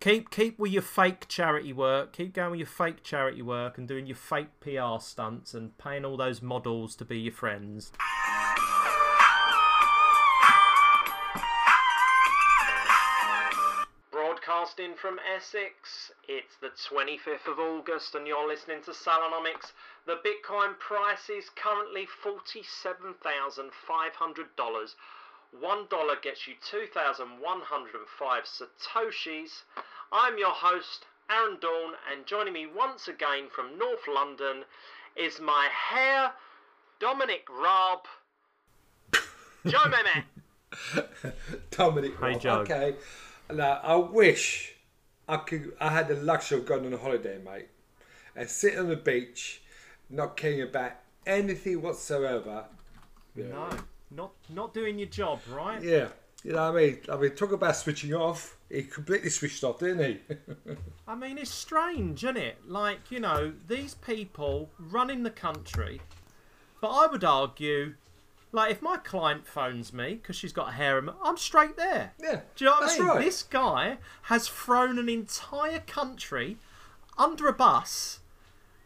keep keep with your fake charity work. Keep going with your fake charity work and doing your fake PR stunts and paying all those models to be your friends. Broadcasting from Essex, it's the 25th of August, and you're listening to Salonomics. The Bitcoin price is currently $47,500. One dollar gets you 2,105 Satoshis. I'm your host, Aaron Dawn, and joining me once again from North London is my hair, Dominic Raab, Joe Mehmet. Dominic. Hey, Robb. Joe. Okay. Now, I wish I could. I had the luxury of going on a holiday, mate, and sitting on the beach, not caring about anything whatsoever. No, not not doing your job, right? Yeah. You know what I mean? I mean, talk about switching off. He completely switched off, didn't he? I mean, it's strange, isn't it? Like, you know, these people running the country, but I would argue, like, if my client phones me because she's got a harem, I'm straight there. yeah. Do you know what That's I mean? right. This guy has thrown an entire country under a bus,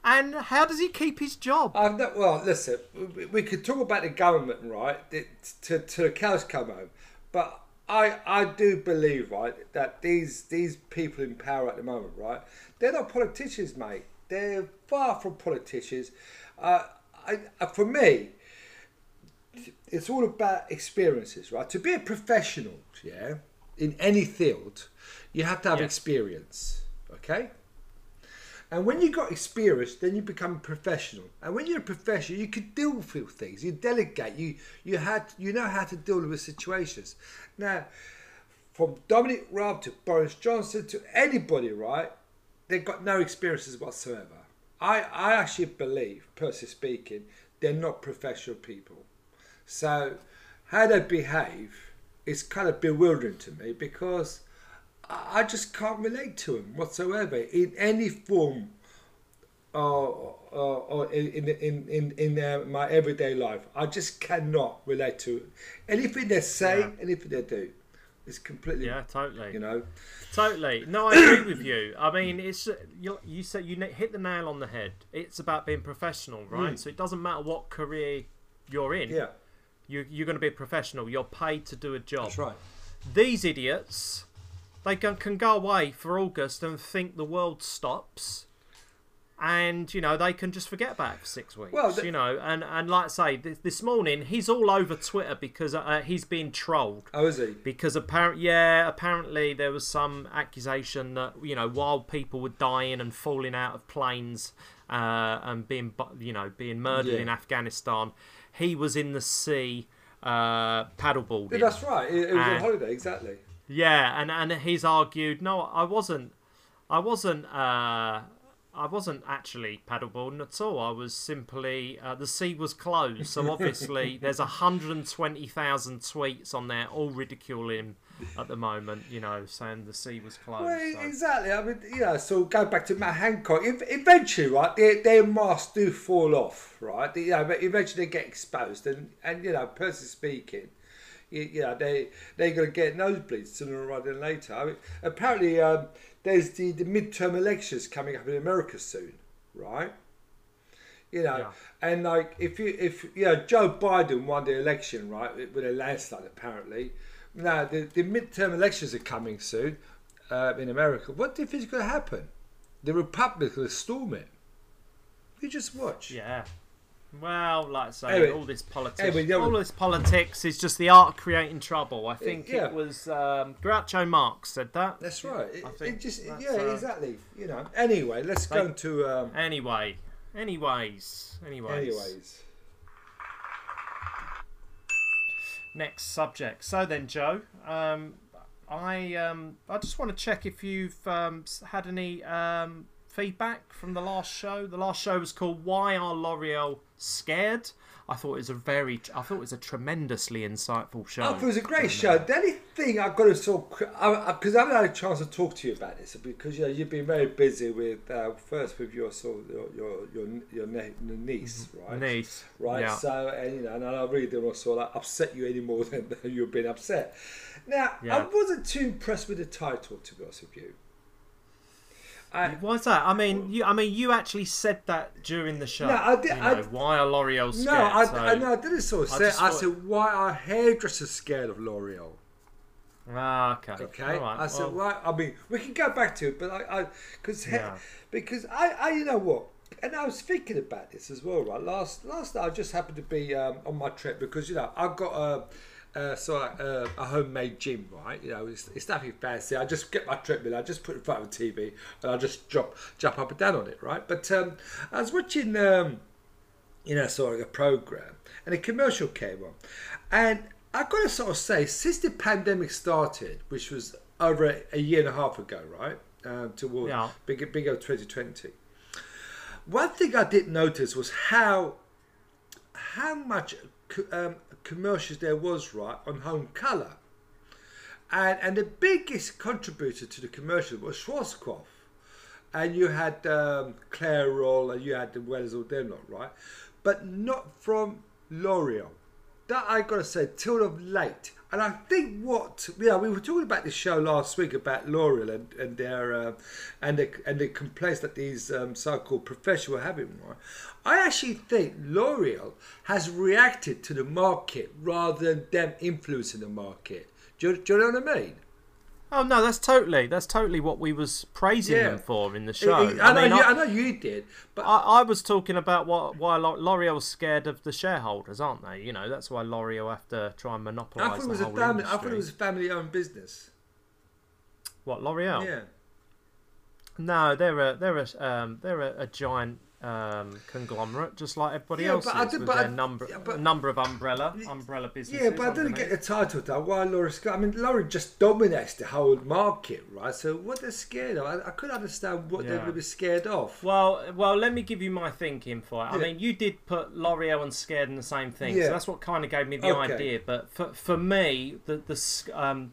and how does he keep his job? I've not, well, listen, we- we could talk about the government, right, it- to, to the cows come home, but I I do believe, right, that these these people in power at the moment, right, they're not politicians, mate. They're far from politicians. Uh, I, uh, for me, it's all about experiences, right? To be a professional, yeah, in any field, you have to have Yes. experience, okay? And when you got experience, then you become a professional. And when you're a professional, you can deal with things. You delegate. You you had you know how to deal with situations. Now, from Dominic Raab to Boris Johnson to anybody, right? They've got no experiences whatsoever. I I actually believe, personally speaking, they're not professional people. So how they behave is kind of bewildering to me because I just can't relate to him whatsoever in any form or, or, or in, in, in, in uh, my everyday life. I just cannot relate to it. Anything they say, Yeah. anything they do. It's completely, Yeah, totally. you know. Totally. No, I agree with you. I mean, it's you, you said you hit the nail on the head. It's about being professional, right? So it doesn't matter what career you're in. Yeah, You, you're going to be a professional. You're paid to do a job. that's right. These idiots, they can, can go away for August and think the world stops. And you know they can just forget about it for six weeks. Well, you know, and and like I say, this, this morning he's all over Twitter because uh, he's being trolled Oh, is he? because apparent yeah apparently there was some accusation that you know while people were dying and falling out of planes uh, and being you know being murdered Yeah. in Afghanistan he was in the sea uh, paddleboarding Yeah, that's right. It, it was on holiday, exactly. Yeah and and he's argued no I wasn't I wasn't uh, I wasn't actually paddleboarding at all. I was simply uh, the sea was closed, so obviously there's 120,000 tweets on there all ridiculing him at the moment. You know, saying the sea was closed. Well, so- exactly. I mean, you know, so go back to Matt Hancock. Ev- Eventually, right, their, their masks do fall off, right? You know, but eventually they get exposed, and, and you know, personally speaking, you, know, they they're going to get nosebleeds sooner rather than later. I mean, apparently, um, there's the, the midterm elections coming up in America soon, right? You know, Yeah. and like if you if you know Joe Biden won the election, right, with a landslide apparently. Now the, the midterm elections are coming soon uh, in America. What do you think is going to happen? The Republicans will storm it. You just watch. yeah. Well, like I say, Anyway- all this politics, anyway, yeah, all this politics is just the art of creating trouble. I think yeah. it was um, Groucho Marx said that. That's right. It, I it just yeah, uh, exactly. You know. Anyway, let's go Like- to um, Anyway, anyways, anyways. anyways. Next subject. So then, Joe, um, I um, I just want to check if you've um, had any um, feedback from the last show. The last show was called "Why Are L'Oreal Scared?" I thought it was a very, I thought it was a tremendously insightful show. I thought it was a great show. The only thing I've got to sort of, because I, haven't had a chance to talk to you about this, because you know, you've been very busy with uh, first with your sort of, your your your, your niece, right? Nice, Right. Yeah. So and you know, and I really didn't want to sort of like upset you any more than you've been upset. Now, I wasn't too impressed with the title, to be honest with you. I, Why's that? I mean, you. I mean, you actually said that during the show. No, I did- You I- why are L'Oreal scared? no, I, So- I, no, I didn't sort of I say. just I thought- said, why are hairdressers scared of L'Oreal? Ah, okay. Okay, All right. I said, well, right. I mean, we can go back to it, but I, I, because, Yeah. because I, I, you know what, and I was thinking about this as well, right? Last, last night I just happened to be um, on my trip because you know I've got a, sort of uh, a homemade gym, right? You know, it's, it's nothing fancy. I just get my treadmill, I just put it in front of the TV, and I just drop, jump up and down on it, right? But um, I was watching. Um, you know, sort of a program, and a commercial came on, and I got to sort of say, since the pandemic started, which was over a, a year and a half ago, right, um, toward Yeah. big big of 2020, one thing I did notice was how how much um, commercials there was, right, on home color, and and the biggest contributor to the commercial was Schwarzkopf and you had um, Clairol and you had the Wella all them lot, right? But not from L'Oreal. That I gotta say, till of late. And I think what yeah, we were talking about this show last week about L'Oreal and, and their uh, and the and the complaints that these um, so-called professionals were having. Right? I actually think L'Oreal has reacted to the market rather than them influencing the market. Do do you know what I mean? Oh no, that's totally that's totally what we was praising Yeah. them for in the show. I, I know mean, you, I, I know you did, but I, I was talking about what why Lo- L'Oreal's scared of the shareholders, aren't they? You know, that's why L'Oreal have to try and monopolise I thought it the was a whole family. I thought it was a family-owned business. What L'Oreal? Yeah. No, they're a they're a um, they're a, a giant um, conglomerate, just like everybody Yeah, else but I did- with but their I- number yeah, but- a number of umbrella umbrella businesses. Yeah, but I didn't get the title though. Why L'Oreal Scott? I mean, L'Oreal just dominates the whole market, right? So what they're scared of? I, I couldn't understand what they're going to be scared of. Well, well, let me give you my thinking for it. I mean, you did put L'Oreal and Scared in the same thing, Yeah. so that's what kind of gave me the Okay. idea. But for for me, the the um,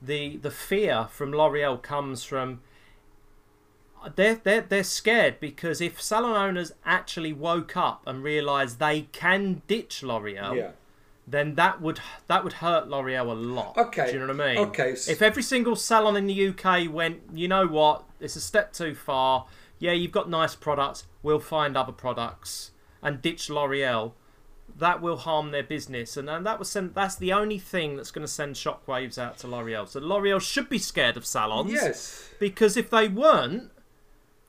the the fear from L'Oreal comes from they're they're they're scared because if salon owners actually woke up and realised they can ditch L'Oreal, yeah. then that would that would hurt L'Oreal a lot. Okay. Do you know what I mean? Okay, If every single salon in the UK went, you know what, it's a step too far. Yeah, you've got nice products. We'll find other products and ditch L'Oreal. That will harm their business, and, and that was send, that's the only thing that's going to send shockwaves out to L'Oreal. So L'Oreal should be scared of salons Yes. because if they weren't,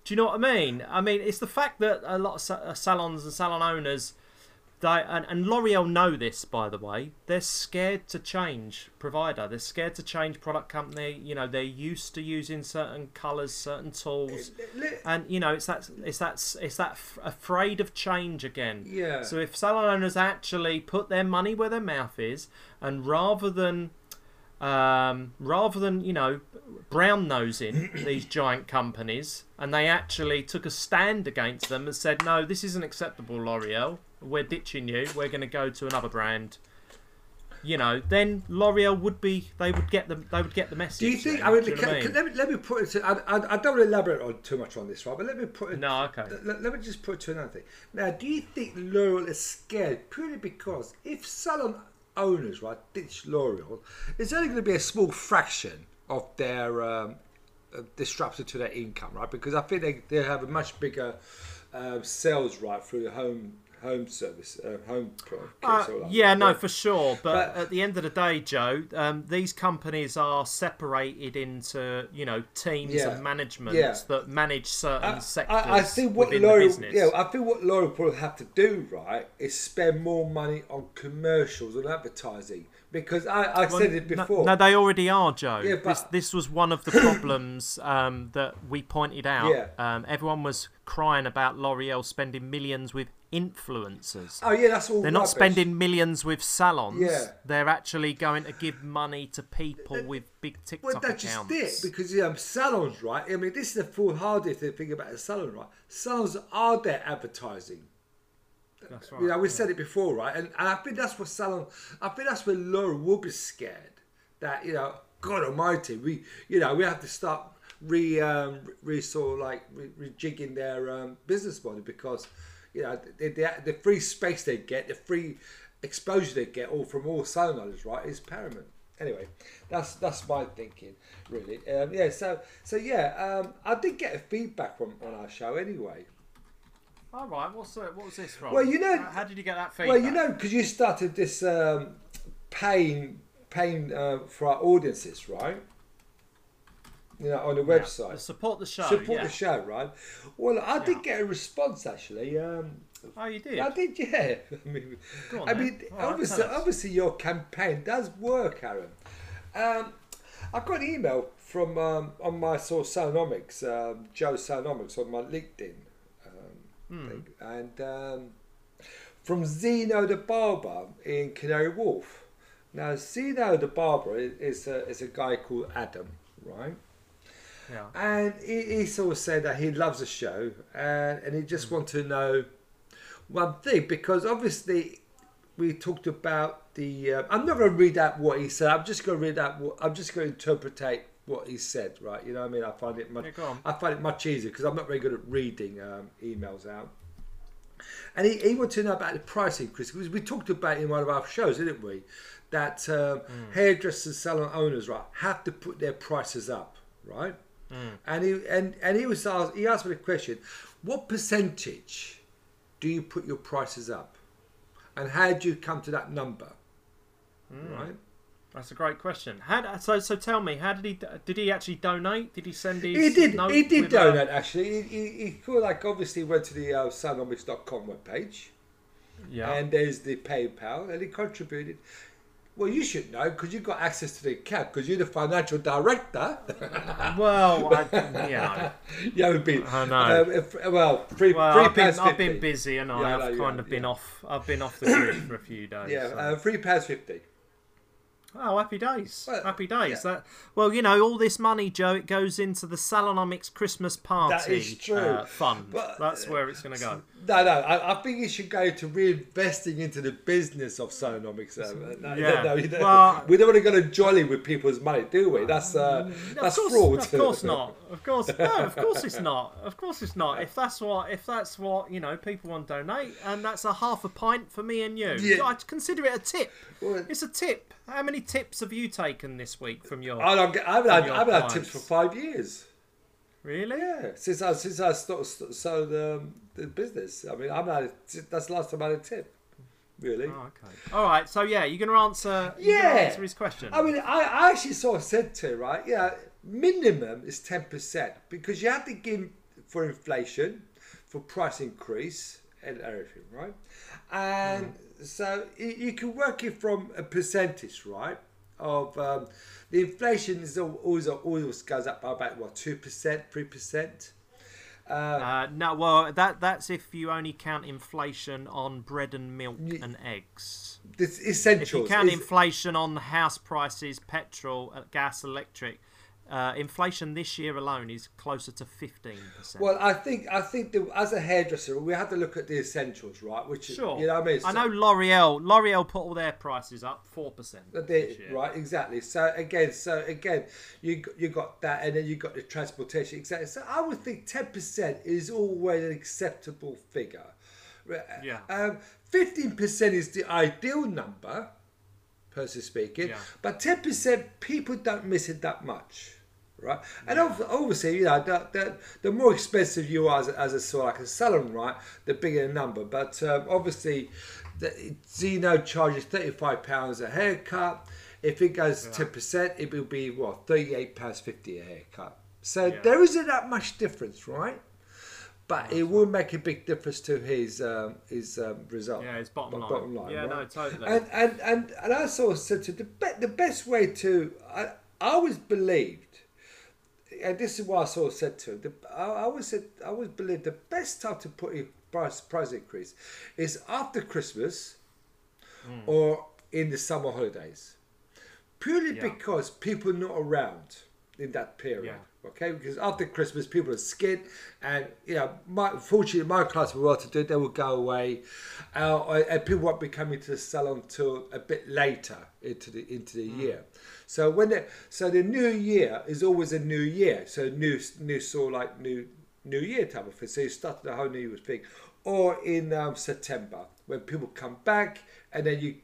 do you know what I mean? I mean, it's the fact that a lot of sa- uh, salons and salon owners, they and, and L'Oreal know this, by the way. They're scared to change provider. They're scared to change product company. You know, they're used to using certain colours, certain tools, and you know, it's that it's that it's that f- afraid of change again. Yeah. So if salon owners actually put their money where their mouth is, and rather than um, rather than you know brown nosing these giant companies, and they actually took a stand against them and said, "No, this isn't acceptable, L'Oreal. We're ditching you. We're going to go to another brand." You know, then L'Oreal would be they would get the they would get the message. Do you think? then, I mean, do you know can, I can- let, me, let me put it. To, I, I, I don't want to elaborate on too much on this, right? But let me put it. No, okay. Let, let me just put it to another thing. Now, do you think L'Oreal is scared purely because if salon owners, right, ditch L'Oreal, it's only going to be a small fraction of their um, uh, disruption to their income, right? Because I think they, they have a much bigger uh, sales, right, through the home home service, uh, home Uh, like yeah, that. no, for sure. But, But- at the end of the day, Joe, um, these companies are separated into you know teams Yeah. and management Yeah. that manage certain I, sectors I, I think what L'Oreal, business. yeah, I think what L'Oreal probably have to do, right, is spend more money on commercials and advertising because I, I Well, said it before. No, they already are, Joe. Yeah, this but- this was one of the problems um, that we pointed out. Yeah. Um, everyone was crying about L'Oreal spending millions with influencers. oh yeah, that's all. They're not spending millions with salons. Yeah. They're actually going to give money to people with big TikTok Well, that's accounts. just it because um, salons, right? I mean, this is the foolhardy thing about a salon, right? Salons are their advertising. That's right. You know, we said it before, right? And, and I think that's what salon. I think that's where L'Oreal will be scared that you know, God Almighty, we you know we have to start re um, re sort of like re, rejigging their um, business model because you know the, the, the free space they get, the free exposure they get, all from all owners, right, is paramount. anyway, that's that's my thinking, really. Um, yeah, so so yeah, um, I did get a feedback from on our show anyway. All right. What's uh, what was this from? Well, you know- how, how did you get that feedback? Well, you know, because you started this um, paying paying uh, for our audiences, right? You know, on the Yeah. website. support the show. Support yeah. the show, right? Well, I did get a response actually. Um, Oh, you did. I did, yeah. I mean, on I mean right, obviously, obviously, your campaign does work, Aaron. Um, I got an email from um, on my source Salonomics, um, Joe Salonomics on my LinkedIn Hmm. and um, from Zeno the barber in Canary Wharf. Now, Zeno the barber is, a is a guy called Adam, right? Yeah. And he, he sort of said that he loves the show and, and he just wanted to know one thing because obviously we talked about the. Uh, I'm not going to read out what he said. I'm just going to read out what I'm just going to interpretate what he said. Right? You know what I mean? I find it much, yeah, I find it much easier because I'm not very good at reading um, emails out. And he, he wanted to know about the price increase because we talked about it in one of our shows, didn't we? That um, hairdressers, salon owners, right, have to put their prices up, right? And he and, and he was asked, he asked me the question, what percentage do you put your prices up, and how do you come to that number, right? That's a great question. How, so, so tell me, how did he? Did he actually donate? Did he send his? He did. He did uh, donate. Actually, he, he, he could, like obviously went to the uh, salonomics.com webpage. Yeah. and there's the PayPal, and he contributed. Well, you should know because you've got access to the account because you're the financial director. well, I, yeah. you haven't been. I know. Um, if, well, three, Well, three I've been, I've been busy, and Yeah, I have kind have, of been yeah. off. I've been off the grid for a few days. Yeah, so. uh, three pounds fifty. Oh, happy days! Well, happy days. yeah. That well, you know, all this money, Joe, it goes into the Salonomics Christmas party That is true. Uh, fund. But- That's where it's going to go. No, no, I, I think it should go to reinvesting into the business of Salonomics. Uh, no, Yeah. no, you don't- Well- we don't want to go to jolly with people's money, do we? That's uh, Of that's course, fraud. Of course not. Of course, no. Of course it's not. Of course it's not. If that's what, if that's what you know, people want to donate, and that's a half a pint for me and you. Yeah. I'd consider it a tip. Well- It's a tip. How many tips have you taken this week from your? I don't get, I haven't, had, I haven't had tips for five years. really? Yeah, since I since I st- st- sold um, the business. I mean, I'm not. That's the last time I had a tip. Really. Oh, okay. All right. So yeah, you're going to answer. You're Yeah. Gonna answer his question. I mean, I, I actually sort of said to right, yeah, minimum is 10% because you have to give for inflation, for price increase and everything, right? And so you, you can work it from a percentage, right? Of um, the inflation is always always goes up by about what two percent, three percent. Uh, no, well, that that's if you only count inflation on bread and milk and eggs. This If you count is- inflation on house prices, petrol, uh, gas, electric, uh, inflation this year alone is closer to fifteen percent. well, I think I think that as a hairdresser, we have to look at the essentials, right? Which is- Sure. you know I mean. I know L'Oreal. L'Oreal put all their prices up four percent. That they- right, exactly. So again, so again, you you got that, and then you got the transportation, exactly. So I would think ten percent is always an acceptable figure. Yeah. Um, Fifteen percent is the ideal number, personally speaking. Yeah. But ten percent, people don't miss it that much. Right, and ob- obviously, you know, the, the, the more expensive you are as a, as a sort of like a salon, right, the bigger the number. But um, obviously, the, Zeno charges thirty five pounds a haircut. If it goes ten percent, it will be what thirty eight pounds fifty a haircut. So Yeah. there isn't that much difference, right? But it will make a big difference to his um, his um, result. Yeah, his bottom bo- line. Bottom line, Yeah, right? no, totally. And and and, and I sort of said to the be, the best way to I, I always believed, and this is what I sort of said to him. The, I, I always said I always believed the best time to put a price price increase is after Christmas Hmm. or in the summer holidays, purely Yeah. because people are not around in that period. Yeah. Okay, because after Christmas, people are skint, and you know, my, fortunately, my class were well to do. They will go away, uh, and people won't be coming to the salon till a bit later into the into the year. So when the, so the new year is always a new year. So new new sort of like new new year type of thing. So you start the whole new year thing, or in um, September when people come back, and then you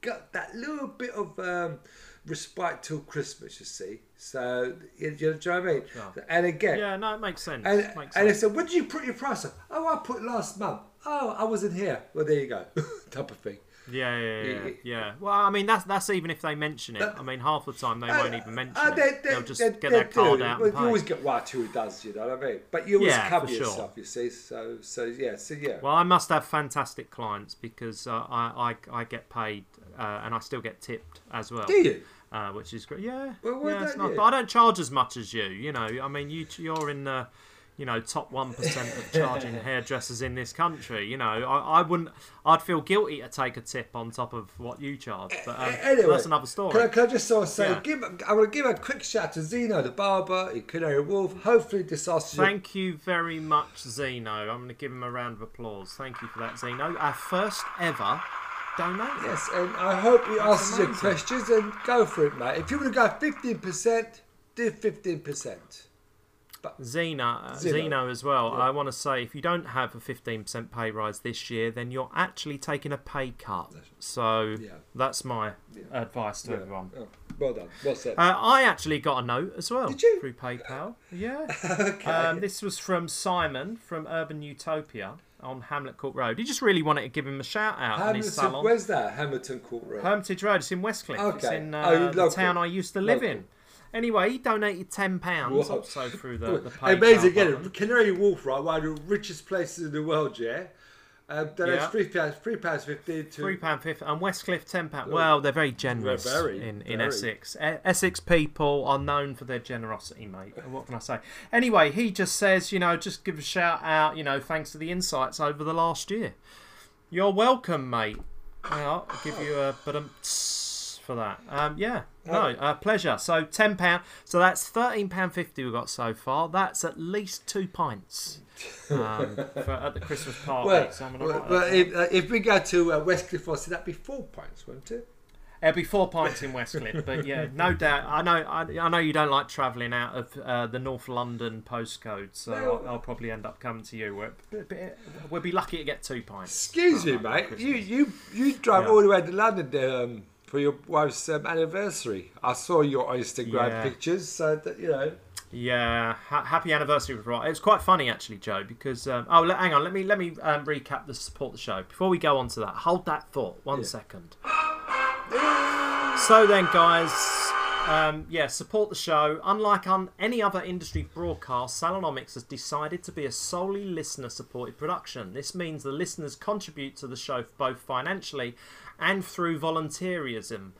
got that little bit of um, respite till Christmas. You see, so you, you know what I mean. And again, Yeah, no, it makes sense. and makes and they sense. said, when did you put your price up? Oh, I put last month. Oh, I wasn't here. Well, there you go, type of thing. Yeah, yeah, yeah, yeah. Well, I mean, that's that's even if they mention it. I mean, half the time they won't even mention Uh, it. they, they, They'll just they, get they their card out Well, you always get one or two who does, you know what I mean? But you always Yeah, cover for sure. yourself, you see. So, so yeah, so yeah. Well, I must have fantastic clients because uh, I, I I get paid uh, and I still get tipped as well. do you? Uh, which is great. Yeah, Well, yeah, it's But I don't charge as much as you. You know, I mean, you you're in the you know top one percent of charging hairdressers in this country. You know, I, I wouldn't. I'd feel guilty to take a tip on top of what you charge. But um, anyway, that's another story. Can I, can I just sort of say, Yeah. give, I want to give a quick shout to Zeno the barber in Canary Wharf. Hopefully, this answers Thank you very much, Zeno. I'm going to give him a round of applause. Thank you for that, Zeno. Our first ever donate. Yes, and I hope he answers your amazing. questions and go for it, mate. If you want to go 15%, do 15%. Zeno, uh, Zeno. Zeno as well. I want to say, if you don't have a 15% pay rise this year, then you're actually taking a pay cut. So Yeah. that's my advice to everyone. Oh, well done. Well said. Uh, I actually got a note as well Did you? through PayPal. Yeah. okay. Um, this was from Simon from Urban Utopia on Hamlet Court Road. He just really wanted to give him a shout out in his Hamilton, salon. where's that? Hamilton Court Road. Hermitage Road. It's in Westcliff. It's Okay. in Oh, uh, the town I used to live Local. in. Anyway, he donated ten pounds also through the the PayPal amazing again. Canary Wharf, right? One of the richest places in the world, yeah. Um, donates Yeah. three pounds, three pounds fifteen to. Three pound fifty, and Westcliff ten pound. Well, they're very generous They're very, in, in very. Essex. E- Essex people are known for their generosity, mate. What can I say? Anyway, he just says, you know, just give a shout out, you know, thanks for the insights over the last year. You're welcome, mate. I'll give you a but um for that. Um, yeah, no, uh, pleasure. So ten pound. So that's thirteen pound fifty we got so far. That's at least two pints. Um, for, at the Christmas party. Well, so I'm well, if, uh, if we go to uh, Westcliff, obviously that'd be four points, wouldn't it? It'll be four pints in Westcliff, but yeah, no doubt. I know, I, I know you don't like travelling out of uh, the North London postcode, so No. I'll, I'll probably end up coming to you. We'll be lucky to get two pints. Excuse me, mate. Christmas. You you you drove Yeah. all the way to London um, for your wife's um, anniversary. I saw your Instagram Yeah. pictures, so that you know. Yeah, ha- happy anniversary right. It was quite funny actually, Joe, because um, oh, hang on, let me let me um, recap the support the show before we go on to that. Hold that thought, one Yeah. second. So then, guys, um, yeah, support the show. Unlike on any other industry broadcast, Salonomics has decided to be a solely listener-supported production. This means the listeners contribute to the show both financially and through volunteerism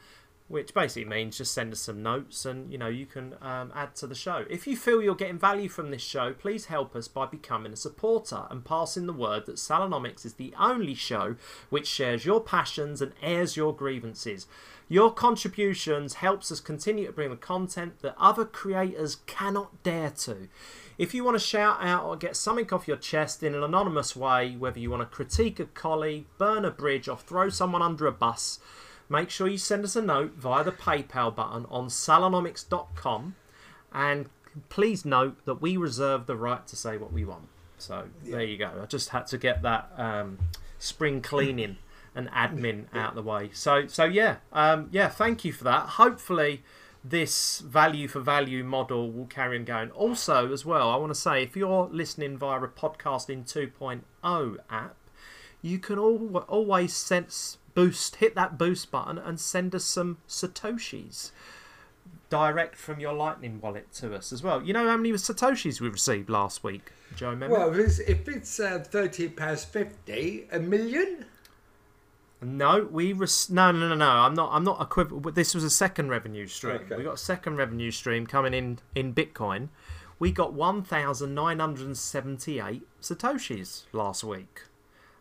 which basically means just send us some notes and you know you can um, add to the show. If you feel you're getting value from this show please help us by becoming a supporter and passing the word that salonomics is the only show which shares your passions and airs your grievances. Your contributions helps us continue to bring the content that other creators cannot dare to. If you want to shout out or get something off your chest in an anonymous way whether you want to critique a colleague burn a bridge or throw someone under a bus make sure you send us a note via the PayPal button on salonomics.com and please note that we reserve the right to say what we want. So there you go. I just had to get that um, spring cleaning and admin out of the way. So so yeah, um, yeah. Thank you for that. Hopefully this value for value model will carry on going. Also, as well, I want to say if you're listening via a podcasting 2.0 app, you can al- always sense boost hit that boost button and send us some satoshis direct from your lightning wallet to us as well. You know how many satoshis we received last week joe remember? Well, if it's, if it's uh, thirteen pounds fifty, a million. no we res- no no no no i'm not i'm not equivalent this was a second revenue stream. Okay. we got a second revenue stream coming in in bitcoin. We got 1978 satoshis last week.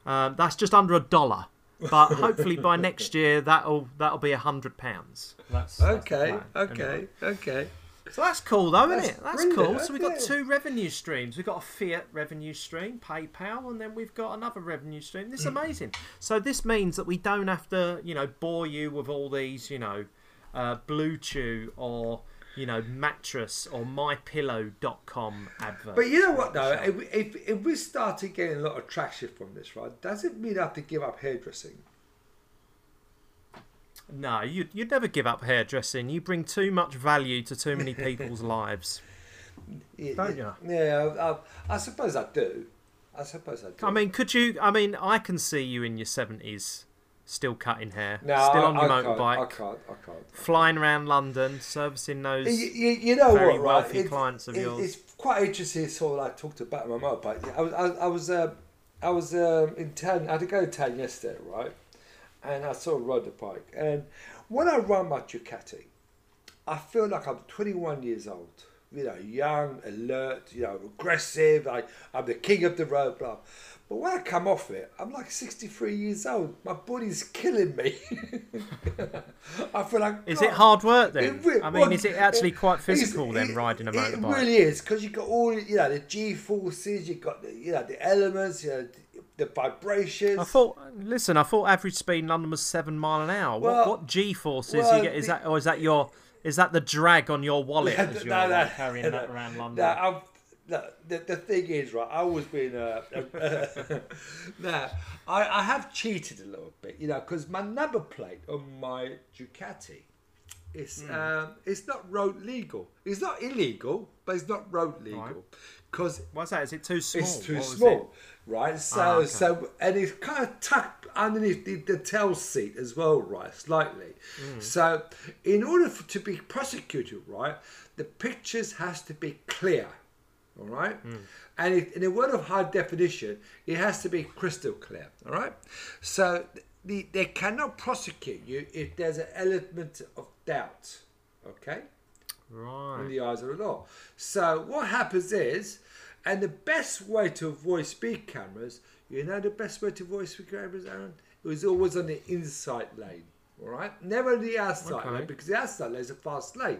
Um, that's just under a dollar but hopefully by next year that'll that'll be a hundred pounds that's, that's Okay, plan. okay, Anyway. okay. So that's cool, though, isn't That's it? That's brilliant, cool. So we've got it? two revenue streams. We've got a fiat revenue stream, PayPal, and then we've got another revenue stream. This is Mm. amazing. So this means that we don't have to, you know, bore you with all these, you know, uh, BlueChew or you know, mattress or mypillow.com advert. But you know what though, if, if if we started getting a lot of traction from this, right, does it mean I have to give up hairdressing? No, you'd, you'd never give up hairdressing. You bring too much value to too many people's lives. Yeah, Don't you? Yeah, I, I suppose I do. I suppose I do. I mean, could you? I mean, I can see you in your seventies, still cutting hair, no, still I, on your I can't, motorbike, I can't. I can't. flying around London, servicing those. You, you, you know very what, right? wealthy It- clients of it- yours. It's quite interesting. Sort of like talked about my motorbike. I was, I, I was, uh, I was um, in town. I had to go to town yesterday, right? And I sort of rode the bike. And when I run my Ducati, I feel like I'm 21 years old. You know, young, alert. You know, aggressive. I, I'm the king of the road. Blah. But when I come off it, I'm like 63 years old. My body's killing me. I feel like Is God, it hard work then? I mean, well, is it actually quite physical then riding a motorbike? It really is because you've got all you know the G forces, you've got the you know the elements, you know the, the vibrations. I thought. Listen, I thought average speed in London was seven mile an hour. Well- what what G forces well, you get? Is the- that or is that your? Is that the drag on your wallet Yeah, as you're no, uh, no, carrying no, that around London? No, no, the, the thing is, right, I've always been. a uh, now, I, I have cheated a little bit, you know, because my number plate on my Ducati is Hmm. um, it's not road legal. It's not illegal, but it's not road legal because What's that? Is it too small? it's too What small, right? So, Ah, okay. so, and it's kind of tucked underneath the, the tail seat as well, right? Slightly. Hmm. So, in order for, to be prosecuted, right, the pictures has to be clear, all right? Hmm. And it, in a word of high definition, it has to be crystal clear, all right? So, the, they cannot prosecute you if there's an element of doubt, okay? Right. In the eyes of the law. So what happens is, and the best way to avoid speed cameras, you know the best way to avoid speed cameras, Aaron? It was always on the inside lane, all right? Never the outside Okay. lane, because the outside lane is a fast lane.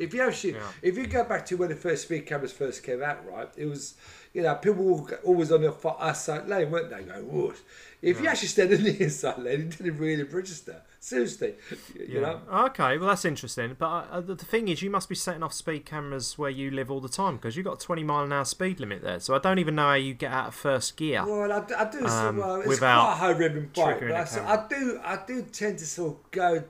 If you actually, Yeah. if you go back to when the first speed cameras first came out, right, it was, you know, people were always on the far outside lane, weren't they? Going, whoosh. If you actually stayed in the inside lane, it didn't really register. Seriously, you Yeah. know. Okay, well that's interesting. But uh, the, the thing is, you must be setting off speed cameras where you live all the time because you've got a 20 mile an hour speed limit there. So I don't even know how you get out of first gear. Well, I, do- I do. Um, well, it's without quite a high ribbon bike, triggering but a I. I do. I do tend to sort of go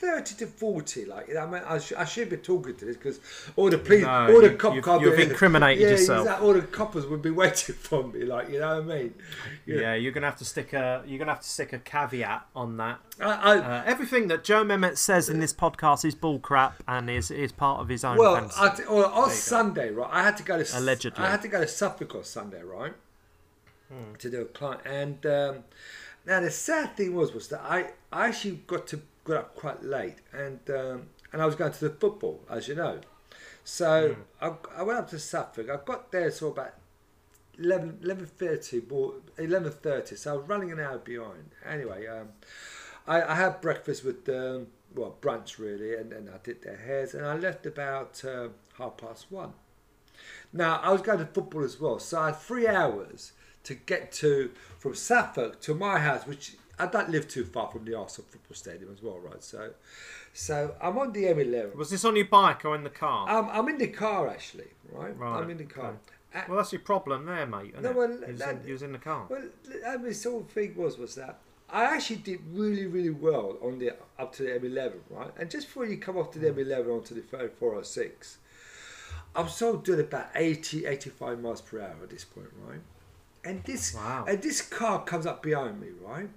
thirty to forty. Like you know, I mean, I, sh- I should be talking to this because all the police, No, all the you- cop you've- you've incriminated yeah, yourself. exactly, all the coppers would be waiting for me. Like you know what I mean? Yeah. you're gonna have to stick a you're gonna have to stick a caveat on that. I, I, Uh, everything that Joe Mehmet says in this podcast is bullcrap and is is part of his own. well. I well, on Sunday, right? I had to go to Allegedly. I had to go to Suffolk on Sunday, right? Hmm. To do a client, and um, now the sad thing was was that I, I actually got to got up quite late, and um, and I was going to the football, as you know. So Hmm. I, I went up to Suffolk. I got there so about 11, 11.30, 11.30, so I was running an hour behind. Anyway, um, I, I had breakfast with, um, well, brunch really, and then I did their hairs, and I left about uh, half past one. Now, I was going to football as well, so I had three hours to get to, from Suffolk to my house, which I don't live too far from the Arsenal football stadium as well, right? So, so I'm on the M11. Was this on your bike or in the car? I'm, I'm in the car actually, right? Right, I'm in the car. okay. Uh, well, that's your problem there, mate. No, well, you, was in, you was in the car. Well, I mean, the whole thing was was that I actually did really, really well on the up to the M11, right? And just before you come off to the M11 onto the 406, I'm still doing about 80, 85 miles per hour at this point, right? And this Wow. and this car comes up behind me, right?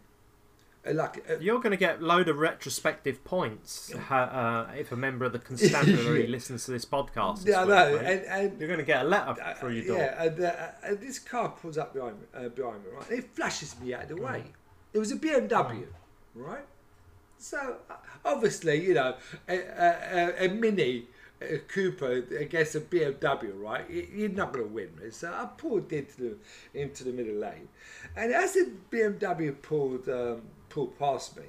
And like uh, You're going to get a load of retrospective points ha- uh, if a member of the constabulary listens to this podcast. yeah, I know, and, and You're going to get a letter Uh, through your door. Yeah, and, uh, and this car pulls up behind me, uh, behind me, right? It flashes me out of the Mm. way. It was a BMW, right? So uh, obviously, you know, a, a, a, a Mini a Cooper against a BMW, right? You're not going to win. Right? So I pulled into the into the middle lane, and as the BMW pulled um, pulled past me,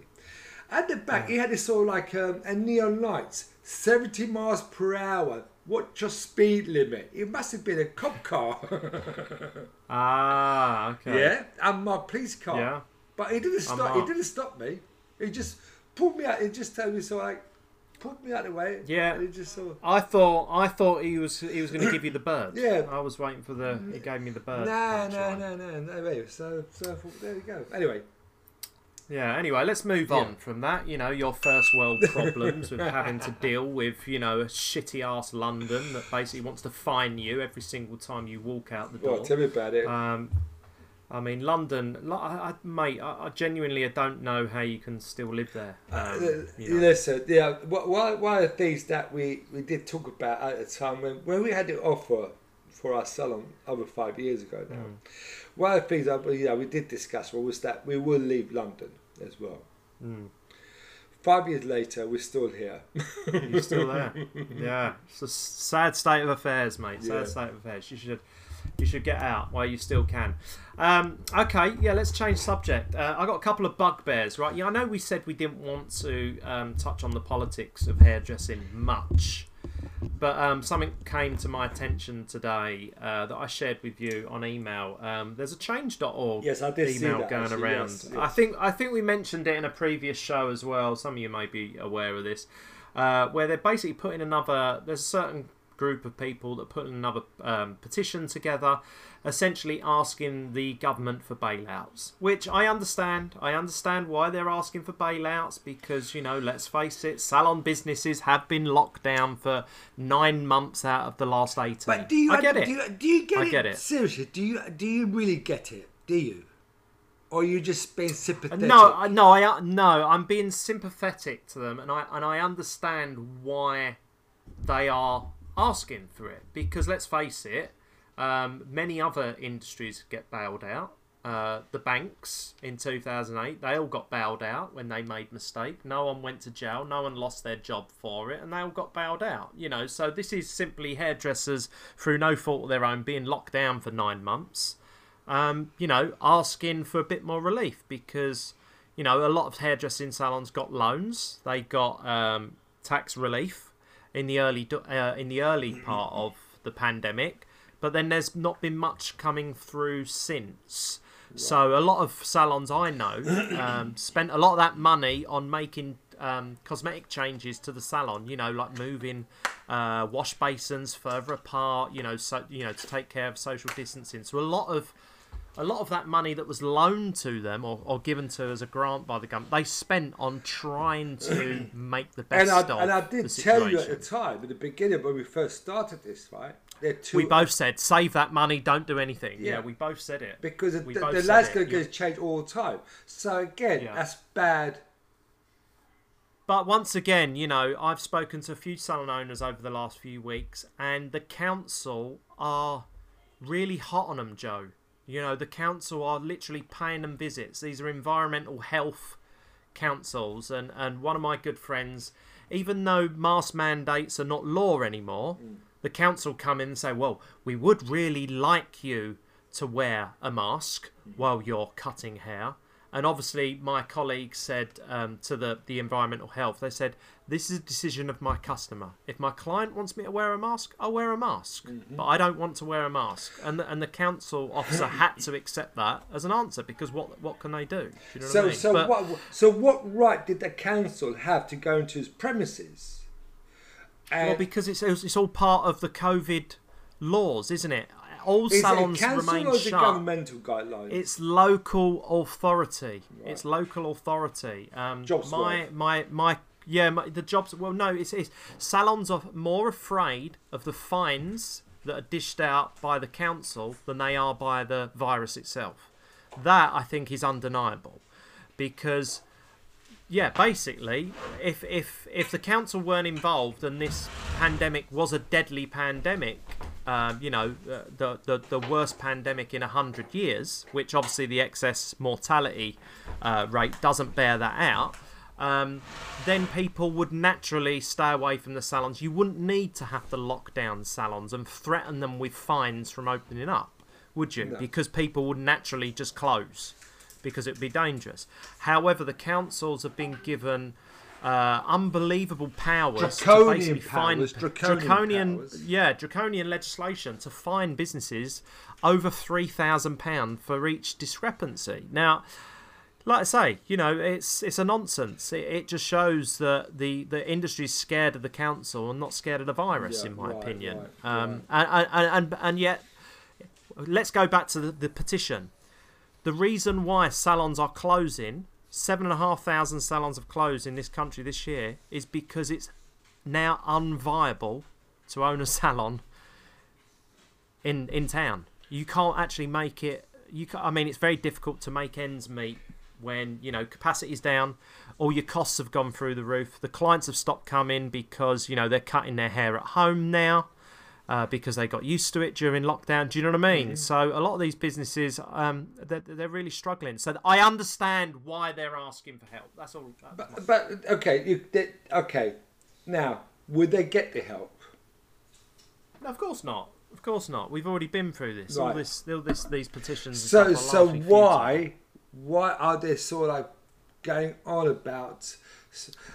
at the back he had this sort of like um, a neon lights, 70 miles per hour. What's your speed limit? It must have been a cop car. Ah, okay. yeah, and my police car. Yeah. But he didn't stop. He didn't stop me. He just pulled me out. He just told me so like pulled me out of the way. Yeah. He just sort of. I thought I thought he was he was going to give you the bird. Yeah. I was waiting for the. He gave me the bird. No, no, no, no, no way. So, so I thought, there we go. Anyway, Yeah. Anyway, let's move Yeah. on from that. You know, your first world problems with having to deal with, you know, a shitty ass London that basically wants to fine you every single time you walk out the door. Well, tell me about it. Um, I mean, London, I, I, mate. I, I genuinely I don't know how you can still live there. Um, Uh, you know. Listen, yeah, one one of the things that we, we did talk about at the time when, when we had the offer for our salon over five years ago now, Mm. one of the things that we, you know, we did discuss was that we will leave London as well. Mm. Five years later, we're still here. You're still there. yeah, it's a sad state of affairs, mate. Sad Yeah. state of affairs. You should, you should get out while you still can. Um, okay, yeah, let's change subject. Uh, I got a couple of bugbears, right? Yeah, I know we said we didn't want to um, touch on the politics of hairdressing much, but um, something came to my attention today uh, that I shared with you on email. Um, there's a change.org Yes, I did email that, going actually, around. yes, I think I think we mentioned it in a previous show as well. Some of you may be aware of this, uh, where they're basically putting another. There's a certain group of people that put another um, petition together, essentially asking the government for bailouts. Which I understand. I understand why they're asking for bailouts because you know, let's face it, salon businesses have been locked down for nine months out of the last eighteen. But do you, I get it. Do you, do you get I it? get it. Seriously, do you do you really get it? Do you? Or are you just being sympathetic? No, no, I no. I'm being sympathetic to them, and I and I understand why they are asking for it because let's face it, um, many other industries get bailed out. Uh, the banks in 2008, they all got bailed out when they made mistake. No one went to jail. No one lost their job for it, and they all got bailed out. You know, so this is simply hairdressers through no fault of their own being locked down for nine months um, you know, asking for a bit more relief because, you know, a lot of hairdressing salons got loans. They got um, tax relief in the early uh, in the early part of the pandemic, but then there's not been much coming through since. So a lot of salons I know um, spent a lot of that money on making um, cosmetic changes to the salon. You know, like moving uh, wash basins further apart. You know, so you know to take care of social distancing. So a lot of a lot of that money that was loaned to them or, or given to as a grant by the government, they spent on trying to make the best And I, of and I did tell you at the time, at the beginning when we first started this, right? Two we both said, save that money, don't do anything. Yeah, Yeah. we both said it. because the, we the, the landscape yeah. gets changed all the time. So again, Yeah. that's bad. But once again, you know, I've spoken to a few salon owners over the last few weeks, and the council are really hot on them, Joe. You know, the council are literally paying them visits. These are environmental health councils, and, and one of my good friends, even though mask mandates are not law anymore, mm. the council come in and say, well, we would really like you to wear a mask mm. while you're cutting hair. And obviously, my colleague said um, to the, the environmental health, they said, This is a decision of my customer. If my client wants me to wear a mask, I'll wear a mask. But I don't want to wear a mask. And the, and the council officer had to accept that as an answer because what what can they do? Do you know what I So mean? so But- what so what right did the council have to go into his premises? And Well, because it's it's all part of the COVID laws, isn't it? All is salons remain or is it shut. governmental guidelines? It's local authority. It's local authority. Um, Jobs my, worth. my my yeah. My, the jobs. Well, no. It's, it's salons are more afraid of the fines that are dished out by the council than they are by the virus itself. That I think is undeniable, because yeah, basically, if if if the council weren't involved and this pandemic was a deadly pandemic, um, you know, uh, the, the the worst pandemic in a hundred years, which obviously the excess mortality uh, rate doesn't bear that out. Um, then people would naturally stay away from the salons. You wouldn't need to have to lock down salons and threaten them with fines from opening up, would you? Because people would naturally just close because it would be dangerous. However, the councils have been given uh, unbelievable powers Draconian to basically powers, draconian powers. yeah, draconian legislation to fine businesses over three thousand pound for each discrepancy. Now, like I say, you know, it's it's a nonsense. It, it just shows that the the industry's scared of the council and not scared of the virus, Yeah, in my right, opinion. right, um, And, and and and yet, let's go back to the, the petition. The reason why salons are closing seven and a half thousand salons have closed in this country this year is because it's now unviable to own a salon in in town. You can't actually make it. You I mean, it's very difficult to make ends meet when you know capacity's down, all your costs have gone through the roof. The clients have stopped coming because you know they're cutting their hair at home now. Uh, because they got used to it during lockdown. Do you know what I mean? Mm-hmm. So a lot of these businesses, um, they're, they're, really struggling. So I understand why they're asking for help. That's all. But, but okay, you, they, okay. Now, would they get the help? No, of course not. Of course not. We've already been through this. Right. All this, all this, these petitions. so, so why, why are they sort of going on about?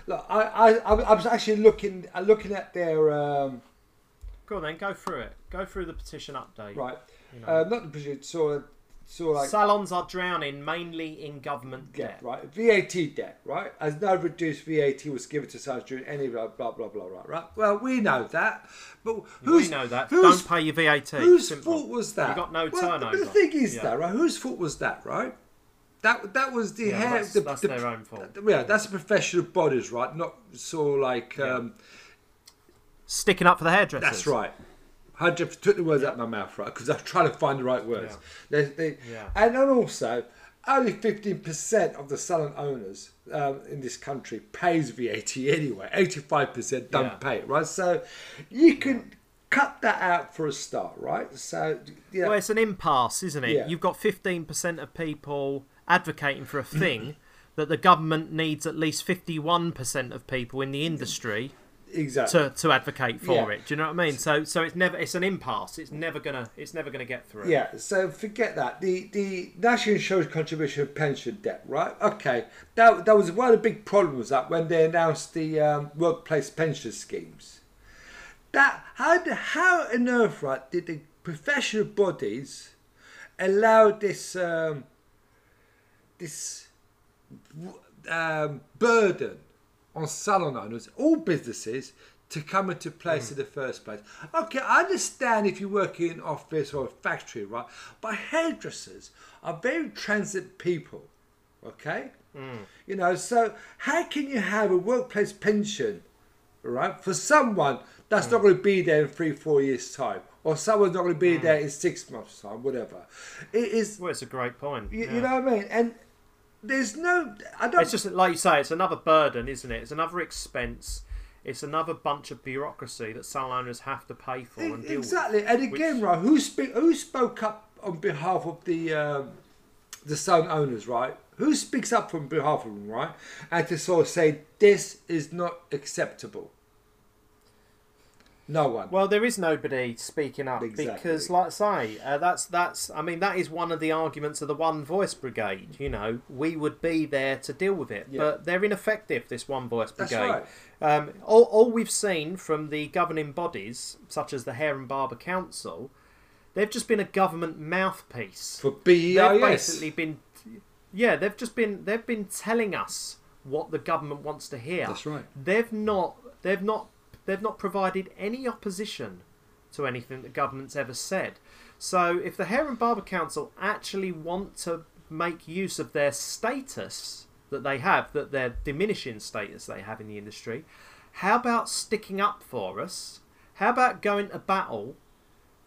Look, I, I, I was actually looking, looking at their. Um, Go on then, go through it. Go through the petition update. Right. You know. uh, not the petition. So, so like salons are drowning mainly in government debt. debt. Right. VAT debt. Right. As no reduced VAT was given to salons during any blah blah blah blah. Right. Right. Well, we know that, but who's, we know that. Don't pay your VAT. Whose Simple. fault was that? You got no well, turnover. The thing is, yeah. that right? Whose fault was that? Right. That that was the yeah, hair. That's, the, that's the, their own fault. Yeah, that's a professional bodies, right? Not so like yeah. um, sticking up for the hairdressers. That's right. I just took the words out of my mouth, right? Because I'm trying to find the right words. Yeah. They, they, yeah. And then also, only 15% of the salon owners um, in this country pays VAT anyway. 85% don't yeah. pay it, right? So you can cut that out for a start, right? So yeah. Well, it's an impasse, isn't it? Yeah. You've got 15% of people advocating for a thing that the government needs at least 51% of people in the industry exactly to, to advocate for yeah. it. Do you know what I mean? So so it's never it's an impasse. It's never gonna it's never gonna get through. Yeah. So forget that. The the national insurance contribution pension debt, right? Okay. That that was one of the big problems that when they announced the um, workplace pension schemes that how how on earth right did the professional bodies allow this um, this um, burden on salon owners, all businesses, to come into place mm. in the first place. Okay, I understand if you work in an office or a factory, right? But hairdressers are very transit people, okay? Mm. You know, so how can you have a workplace pension, right, for someone that's mm. not going to be there in three, four years' time. Or someone's not going to be mm. there in six months' time, whatever. It is. Well, it's a great point. You, yeah. you know what I mean? And there's no. I don't. It's just like you say. It's another burden, isn't it? It's another expense. It's another bunch of bureaucracy that salon owners have to pay for and deal exactly. With, and again, which... right? Who speak? Who spoke up on behalf of the um, the salon owners? Right? Who speaks up on behalf of them? Right? And to sort of say this is not acceptable. No one. Well, there is nobody speaking up exactly. because, like I say, uh, that's that's. I mean, that is one of the arguments of the One Voice Brigade. You know, we would be there to deal with it, yeah. but they're ineffective. This One Voice Brigade. That's right. Um, all, all we've seen from the governing bodies, such as the Hair and Barber Council, they've just been a government mouthpiece for BEIS. They've basically been, yeah, they've just been they've been telling us what the government wants to hear. That's right. They've not they've not they've not provided any opposition to anything the government's ever said. So if the Hair and Barber Council actually want to make use of their status that they have, that their diminishing status they have in the industry, how about sticking up for us? How about going to battle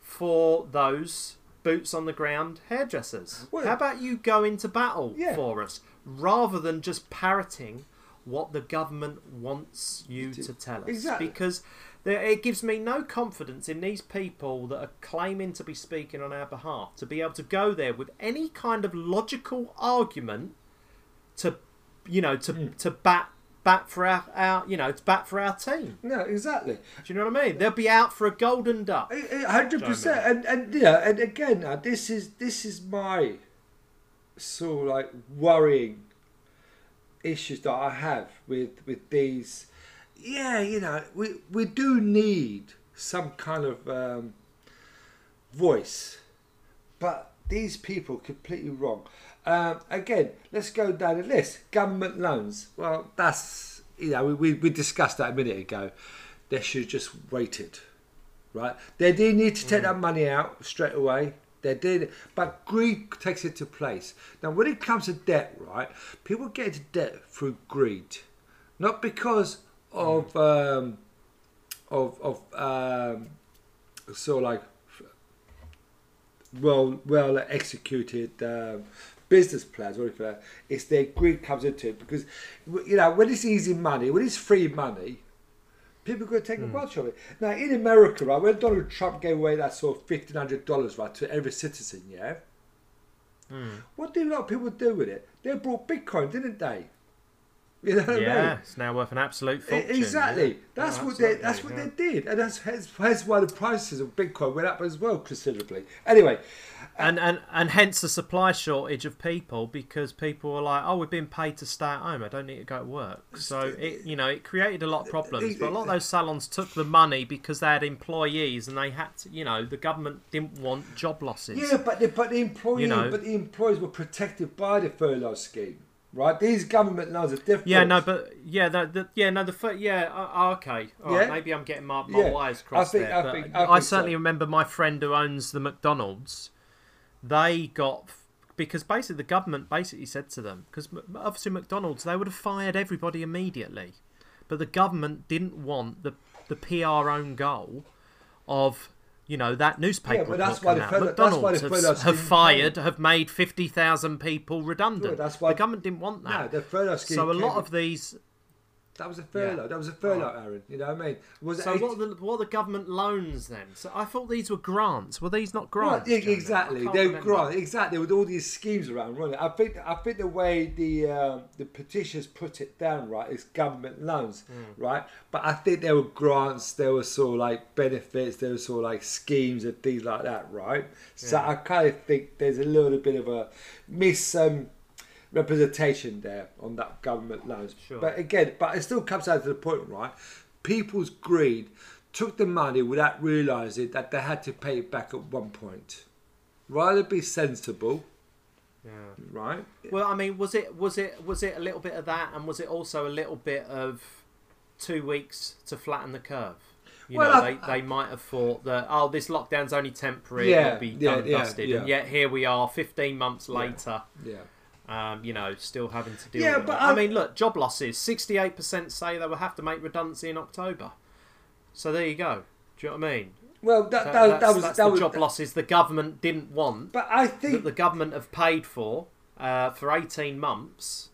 for those boots on the ground hairdressers? Well, how about you go into battle yeah. for us rather than just parroting what the government wants you to tell us. Exactly. Because there, it gives me no confidence in these people that are claiming to be speaking on our behalf to be able to go there with any kind of logical argument to, you know, to mm. to bat bat for our, our you know to bat for our team. No, exactly. Do you know what I mean? They'll be out for a golden duck. Hundred percent. And and yeah, and again, uh, this is this is my sort of like worrying issues that I have with with these. Yeah, you know, we we do need some kind of um, voice, but these people completely wrong. Um, again, let's go down the list. Government loans. Well, that's you know we, we, we discussed that a minute ago. They should just waited, right? They do need to take mm. that money out straight away, Doing it, but greed takes it to place. Now, when it comes to debt, right, people get into debt through greed, not because of um, of of um, so like well well executed um, business plans like that. It's their greed comes into it because you know when it's easy money, when it's free money, people are going to take hmm. advantage of it. Now in America, right, when Donald Trump gave away that sort of fifteen hundred dollars right to every citizen, yeah. Hmm. What do a lot of people do with it? They brought Bitcoin, didn't they? You know what I mean? Yeah, it's now worth an absolute fortune. Exactly. yeah. That's Oh, what they. That's what yeah. they did, and that's, that's why the prices of Bitcoin went up as well considerably. Anyway, uh, and and and hence the supply shortage of people because people were like, oh, we're being paid to stay at home. I don't need to go to work. So it you know it created a lot of problems. But a lot of those salons took the money because they had employees and they had to, you know, the government didn't want job losses. yeah, but the but the employee, You know. but the employees were protected by the furlough scheme, right? These government loans are different. Yeah, no, but yeah, the, the yeah, no, the yeah, uh, okay, All right, Yeah. maybe I'm getting my, my Yeah. wires I crossed think- there. I think- I I, think certainly so. remember my friend who owns the McDonald's. They got because basically the government basically said to them because obviously McDonald's they would have fired everybody immediately, but the government didn't want the the PR own goal of. You know that newspaper Yeah, but that's why the out. furlough- that's why the McDonald's have, have fired, have made fifty thousand people redundant. that's why- the government didn't want no, that. the furlough scheme. so a lot of these that was a furlough. That was a furlough, Aaron. You know what I mean? Was it So what the what the government loans then? So I thought these were grants. Were these not grants? yeah, exactly. They're remember. grant, exactly with all these schemes around running. I think I think the way the um, the petitions put it down right is government loans, Hmm. right? But I think there were grants, there were sort of like benefits, there were sort of like schemes and things like that, right? So Yeah. I kind of think there's a little bit of a miss. Um, representation there on that government loans Sure. but again but it still comes down to the point right people's greed took the money without realizing that they had to pay it back at one point rather be sensible, Yeah. right? Well, I mean, was it was it was it a little bit of that, and was it also a little bit of two weeks to flatten the curve? You Well, know, I- they, they might have thought that oh, this lockdown's only temporary, Yeah, it'll be yeah, done yeah, dusted, yeah. and yet here we are, fifteen months later. Yeah. Um, you know, still having to deal Yeah, with but it. I I- mean, look, job losses. Sixty-eight percent say they will have to make redundancy in October. So there you go. Do you know what I mean? Well, that, That, that, that's, that was that's that the was. job losses the government didn't want, But I that think the government have paid for uh, for eighteen months,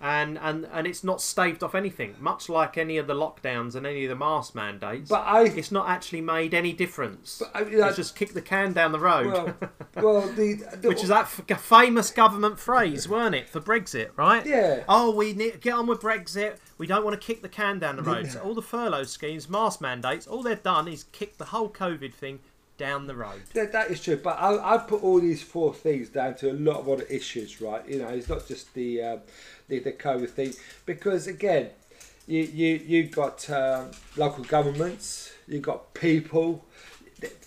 and, and and it's not staved off anything. Much like any of the lockdowns and any of the mask mandates, But I- it's not actually made any difference. But I- you know, it's just kick the can down the road. well, well, the, the Which is that f- famous government phrase, weren't it, for Brexit, right? Yeah. Oh, we need to get on with Brexit. We don't want to kick the can down the road. So all the furlough schemes, mask mandates, all they've done is kick the whole COVID thing down the road. That, that is true, but I, I put all these four things down to a lot of other issues, right? You know, it's not just the um, the, the COVID thing, because again, you you you got um, local governments, you got people.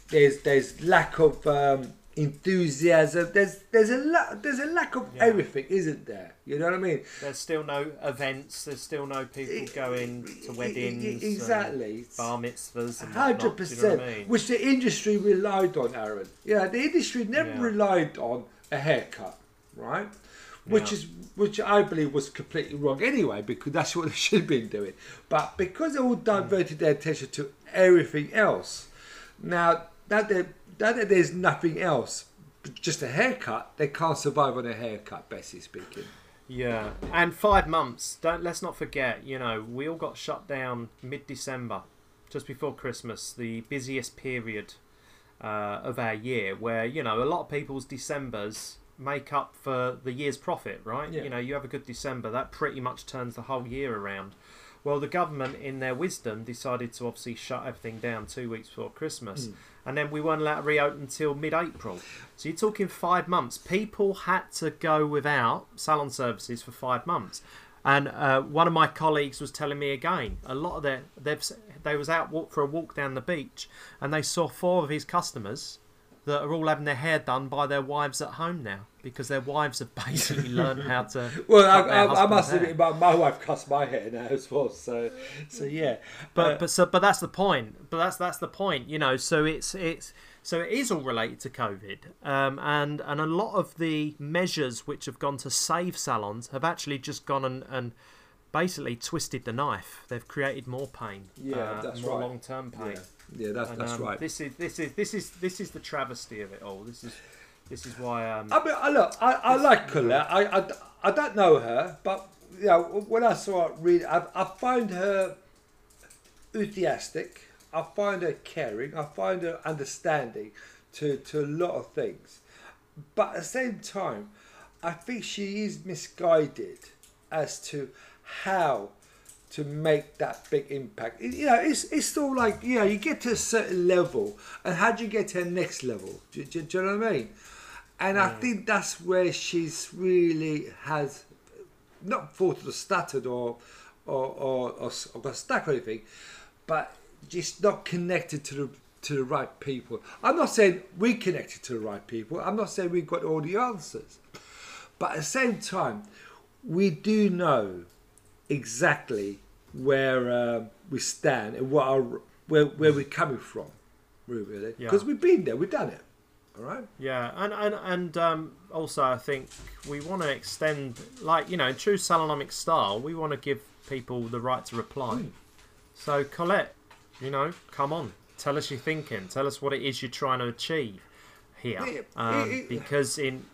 There's there's lack of um, enthusiasm. There's there's a la- there's a lack of Yeah. everything, isn't there? You know what I mean? There's still no events. There's still no people going to weddings. Exactly. bar mitzvahs. and Hundred whatnot, you know percent, what I mean? which the industry relied on, Aaron. Yeah, the industry never Yeah. relied on a haircut, right? Which Yeah. is which I believe was completely wrong anyway, because that's what they should have been doing. But because they all diverted their attention to everything else, now that there that there's nothing else, but just a haircut, they can't survive on a haircut, basically speaking. Yeah, and five months. Don't let's not forget. You know, we all got shut down mid-December, just before Christmas, the busiest period uh, of our year, where you know a lot of people's December's make up for the year's profit, right? Yeah. You know, you have a good December, that pretty much turns the whole year around. Well, the government, in their wisdom, decided to obviously shut everything down two weeks before Christmas, Hmm. and then we weren't allowed to reopen until mid-April. So you're talking five months. People had to go without salon services for five months. And uh, one of my colleagues was telling me again, a lot of their they've they was out walk for a walk down the beach, and they saw four of his customers that are all having their hair done by their wives at home now because their wives have basically learned how to. Well, I, I, I must admit, my, my wife cuts my hair now as well. So, so yeah. But Uh, but so but that's the point. But that's that's the point. You know, so it's it's so it is all related to COVID, um, and and a lot of the measures which have gone to save salons have actually just gone and, and basically twisted the knife. They've created more pain. Yeah, uh, that's more right. long term pain. yeah, yeah, that's And, that's um, right. This is this is this is this is the travesty of it all. This is this is why um, I mean, I look, I, I like Colette. I, I, I don't know her, but you know, when I saw her read, I, I find her enthusiastic. I find her caring. I find her understanding to, to a lot of things. But at the same time, I think she is misguided as to how to make that big impact. You know, it's it's still like you know, you get to a certain level, and how do you get to the next level? Do, do, do you know what I mean? And I think that's where she's really has not thought or stuttered or or or, or, or got stuck or anything, but just not connected to the to the right people. I'm not saying we connected to the right people. I'm not saying we've got all the answers, but at the same time, we do know exactly where uh, we stand and what our where where we're coming from, really, Yeah. because we've been there, we've done it. All right. Yeah, and and and um, also I think we want to extend, like you know, in true Salonomic style, we want to give people the right to reply. Hmm. So Colette, you know, come on, tell us your thinking, tell us what it is you're trying to achieve here, um, because in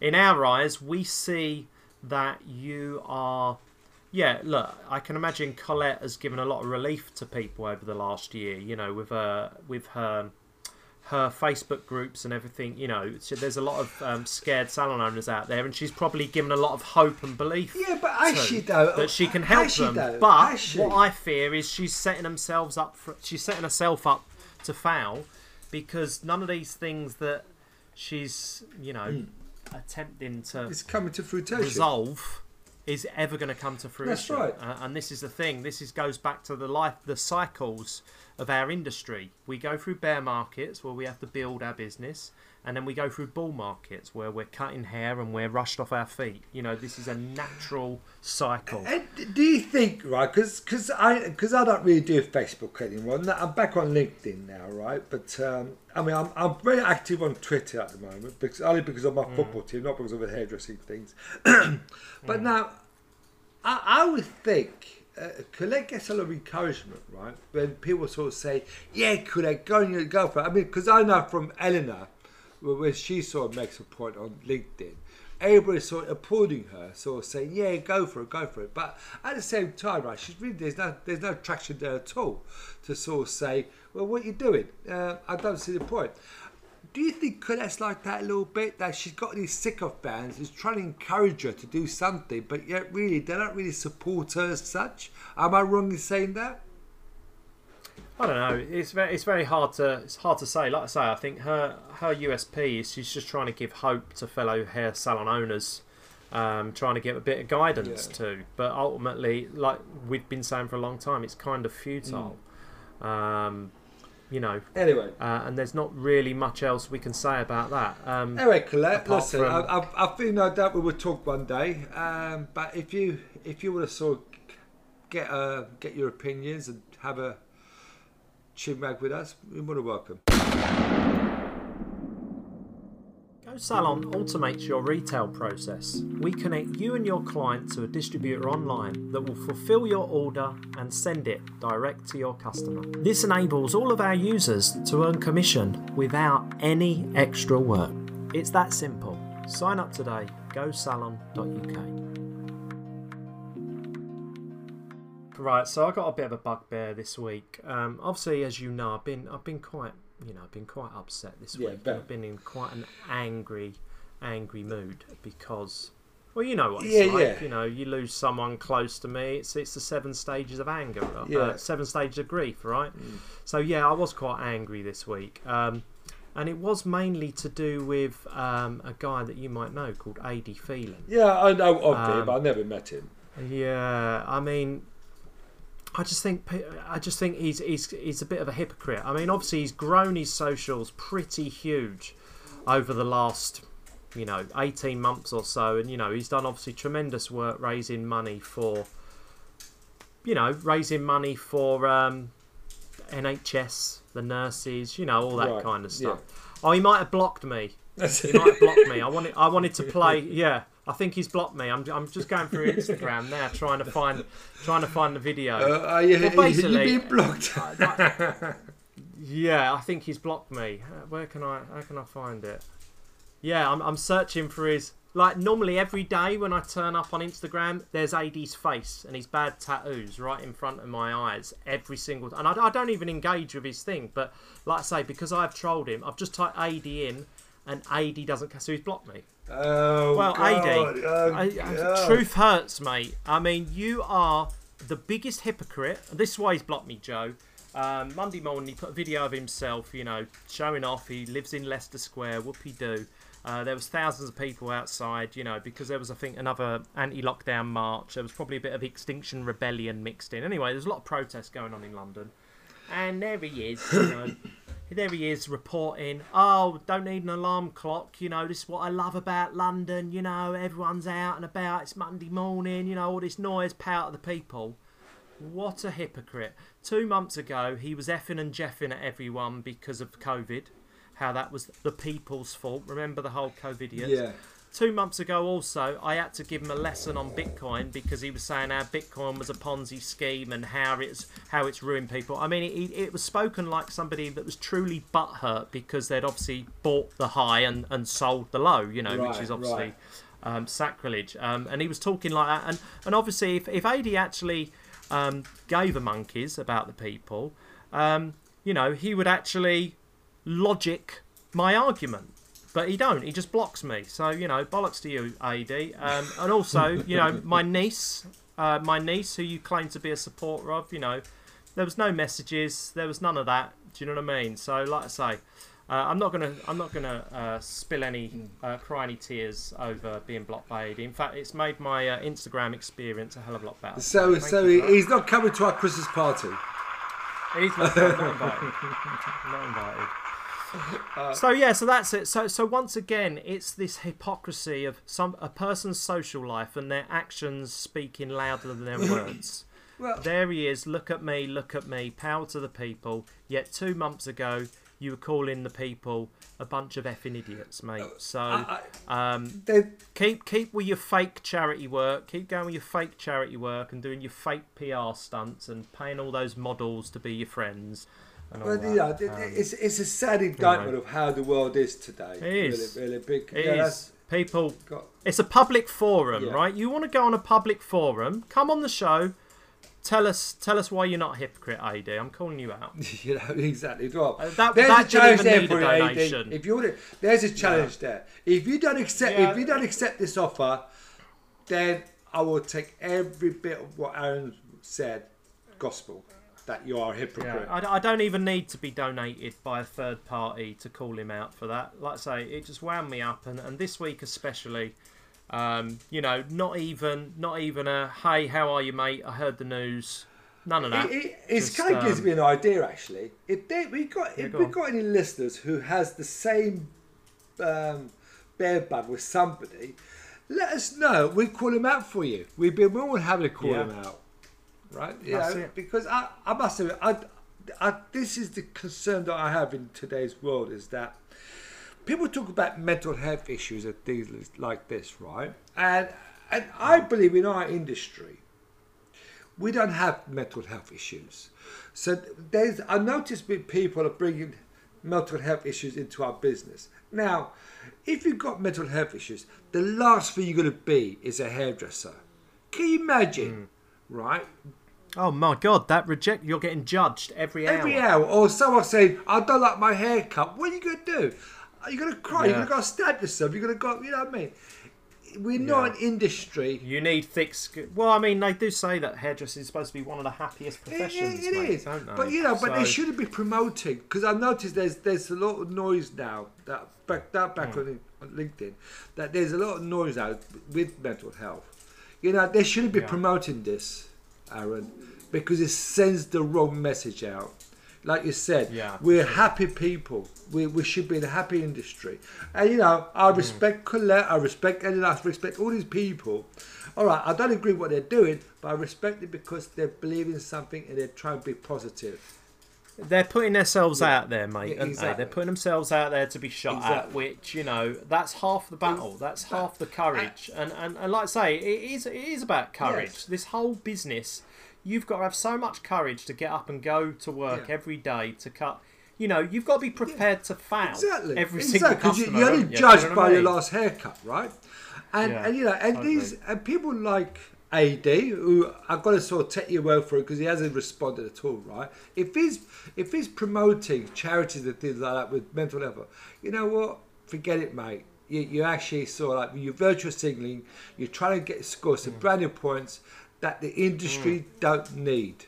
in our eyes we see that you are. Yeah, look, I can imagine Colette has given a lot of relief to people over the last year. You know, with her with her her Facebook groups and everything. You know, so there's a lot of um, scared salon owners out there, and she's probably given a lot of hope and belief. Yeah, but has she though? That she can help them. though? But what I fear is she's setting themselves up for. She's setting herself up to fail because none of these things that she's you know attempting to It's coming to fruition. resolve is ever going to come to fruition. That's right. Uh, and this is the thing. This is goes back to the life, the cycles of our industry. We go through bear markets where we have to build our business, and then we go through bull markets where we're cutting hair and we're rushed off our feet. You know, this is a natural cycle. And do you think, right? Because I because I don't really do Facebook anymore. I'm back on LinkedIn now, right? But um, I mean, I'm, I'm very active on Twitter at the moment, because only because of my football team, not because of the hairdressing things. but now, I, I would think. Uh, Colette gets a lot of encouragement, right? When people sort of say, "Yeah, Colette, go and for it." I mean, because I know from Eleanor, when she sort of makes a point on LinkedIn, everybody's sort of applauding her, sort of saying, "Yeah, go for it, go for it." But at the same time, right, she's really there's no there's no traction there at all to sort of say, "Well, what are you doing?" Uh, I don't see the point. Do you think Colette's like that a little bit? That she's got these sycophants who's trying to encourage her to do something, but yet really they don't really support her as such. Am I wrong in saying that? I don't know. It's very, it's very hard to it's hard to say. Like I say, I think her her USP is she's just trying to give hope to fellow hair salon owners, um, trying to give a bit of guidance Yeah. to. But ultimately, like we've been saying for a long time, it's kind of futile. Um, you know, Anyway, uh, and there's not really much else we can say about that. Um, Anyway, Colette, Apart listen, from- I, I, I feel no doubt we will talk one day. Um, but if you if you want to sort of get uh, get your opinions and have a chinwag with us, you're more than welcome. Go Salon automates your retail process. We connect you and your client to a distributor online that will fulfill your order and send it direct to your customer. This enables all of our users to earn commission without any extra work. It's that simple. Sign up today. GoSalon.uk. Right, so I got a bit of a bugbear this week. Um, obviously, as you know, I've been I've been quite you know I've been quite upset this Yeah, week. I've been in quite an angry, angry mood because, well, you know what it's Yeah, like. yeah. You know, you lose someone close to me. It's it's the seven stages of anger, uh, Yeah. Mm. uh, seven stages of grief, right? So yeah, I was quite angry this week. Um, and it was mainly to do with um, a guy that you might know called Adee Phelan. Yeah, I know of him, Um, but I never met him. Yeah, I mean, I just think I just think he's he's he's a bit of a hypocrite. I mean, obviously he's grown his socials pretty huge over the last you know 18 months or so, and you know he's done obviously tremendous work raising money for you know raising money for um, NHS, the nurses, you know all that Right, kind of stuff. yeah. Oh, he might have blocked me. He might have blocked me. I wanted I wanted to play. Yeah, I think he's blocked me. I'm, I'm just going through Instagram now, trying to find trying to find the video. Uh, are you, Well, you being blocked? Yeah, I think he's blocked me. Uh, Where can I? How can I find it? Yeah, I'm, I'm searching for his. Like normally every day when I turn up on Instagram, there's Adee's face and his bad tattoos right in front of my eyes every single. And I, I don't even engage with his thing, but like I say, because I've trolled him, I've just typed Adee in, and Adee doesn't. Cast, so he's blocked me. Oh, Well, God. Adee, Oh, I, I- truth hurts, mate. I mean, you are the biggest hypocrite. This is why he's blocked me, Joe. Um, Monday morning, he put a video of himself, you know, showing off. He lives in Leicester Square. Whoopie do. Uh, there was thousands of people outside, you know, because there was, I think, another anti-lockdown march. There was probably a bit of Extinction Rebellion mixed in. Anyway, there's a lot of protests going on in London, and there he is, you know. There he is reporting, oh, don't need an alarm clock. You know, this is what I love about London. You know, everyone's out and about. It's Monday morning. You know, all this noise, power of the people. What a hypocrite. Two months ago, he was effing and jeffing at everyone because of COVID. How that was the people's fault. Remember the whole COVID Yeah. Two months ago, also, I had to give him a lesson on Bitcoin because he was saying how Bitcoin was a Ponzi scheme and how it's how it's ruined people. I mean, it, it was spoken like somebody that was truly butthurt because they'd obviously bought the high and, and sold the low, you know, which is obviously right. um, sacrilege. Um, and he was talking like that. And, and obviously, if, if Adee actually um, gave a monkeys about the people, um, you know, he would actually logic my argument. But he don't. He just blocks me. So you know, bollocks to you, Adee. Um, and also, you know, my niece, uh, my niece, who you claim to be a supporter of, you know, there was no messages. There was none of that. Do you know what I mean? So, like I say, uh, I'm not gonna, I'm not gonna uh, spill any, uh, cry any tears over being blocked by Adee. In fact, it's made my uh, Instagram experience a hell of a lot better. So, thank so he, he's not coming to our Christmas party. He's not, not invited. not invited. So yeah, so that's it. So so once again, it's this hypocrisy of some a person's social life and their actions speaking louder than their words. Well, There he is. Look at me. Look at me. Power to the people. Yet two months ago, you were calling the people a bunch of effing idiots, mate. So I, um, keep keep with your fake charity work. Keep going with your fake charity work and doing your fake PR stunts and paying all those models to be your friends. Well, that. you know, Um, it's it's a sad indictment of how the world is today. It is. really, really big. It yeah, is. People, got- it's a public forum, Yeah. right? You want to go on a public forum? Come on the show. Tell us, tell us why you're not a hypocrite, Adee. I'm calling you out. you know exactly. Well, Uh, that- there's that a challenge there for you, Adee. If you want, to, there's a challenge there. If you don't accept, Yeah. if you don't accept this offer, then I will take every bit of what Aaron said, gospel, that you are a hypocrite. I, I don't even need to be donated by a third party to call him out for that. Like I say, it just wound me up, and, and this week especially, um, you know, not even not even a hey, how are you, mate? I heard the news. None of that. It, it, it's kind of gives um, me an idea actually. If they, we got Yeah, if go we got any listeners who has the same um, bear bug with somebody, let us know. We call him out for you. We'd be more than happy to call Yeah. him out, right? You That's know, it. because I, I must say, I, I, this is the concern that I have in today's world is that people talk about mental health issues and things like this, right? And and I mm. believe in our industry, we don't have mental health issues. So there's I noticed with people are bringing mental health issues into our business. Now, if you've got mental health issues, the last thing you're going to be is a hairdresser. Can you imagine, mm. right? Oh my god, that reject you're getting judged every hour. Every hour, or someone saying, "I don't like my haircut." What are you going to do? Are you going to cry? You're Yeah. going to go stab yourself. You're going to go. You know what I mean? We're not Yeah. an industry. You need thick skin. Well, I mean, they do say that hairdressing is supposed to be one of the happiest professions. it, it mate, is, don't they? but you know, but they shouldn't be promoting because I noticed there's there's a lot of noise now that back that back hmm. on, on LinkedIn that there's a lot of noise out with mental health. You know, they shouldn't be Yeah. promoting this, Aaron. because it sends the wrong message out. Like you said, Yeah. we're happy people. We, we should be in a happy industry. And you know, I mm. respect Colette, I respect Eddie, I respect all these people. All right, I don't agree with what they're doing, but I respect it because they believe in something and they're trying to be positive. They're putting themselves out there, mate. Yeah, aren't they? exactly. They're putting themselves out there to be shot at, which you know that's half the battle. That's half the courage. And, and and like I say, it is it is about courage. Yes. This whole business, you've got to have so much courage to get up and go to work Yeah. every day to cut. You know, you've got to be prepared to fail Exactly. every exactly. single you, customer. you're only judged you by I your last haircut, right? And Yeah, and you know, and totally. these and people like Adee, who I've got to sort of take your word for it because he hasn't responded at all, right? If he's if he's promoting charities and things like that with mental health, you know what? Forget it, mate. You, you actually sort of like you're virtual signaling. You're trying to get score some Mm. brand new points that the industry don't need.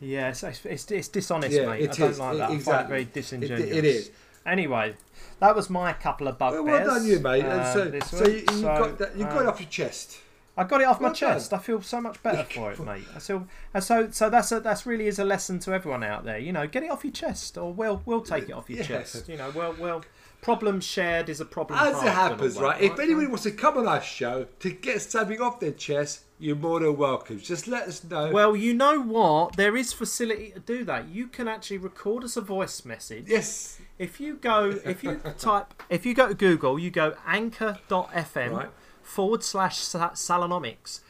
Yeah, it's, it's, it's dishonest, Yeah, mate. it I don't is. like It- that. I find it exactly. very It- disingenuous. it is. Anyway, that was my couple of Well, bugbears. well done, you, mate. And uh, so, so you, you So, got that. You got um, it off your chest. I got it off Well my chest. I feel so much better for it, mate. I feel, and so so that's a, that's really is a lesson to everyone out there. You know, get it off your chest, or we'll we'll take it off your Yeah. chest. You know, well well, problem shared is a problem. As it happens, that, right? If anybody wants to come on our show to get something off their chest, you're more than welcome. Just let us know. Well, you know what? There is facility to do that. You can actually record us a voice message. yes, If you go, if you type, if you go to Google, you go anchor.fm Right. Forward slash sa- Salonomics.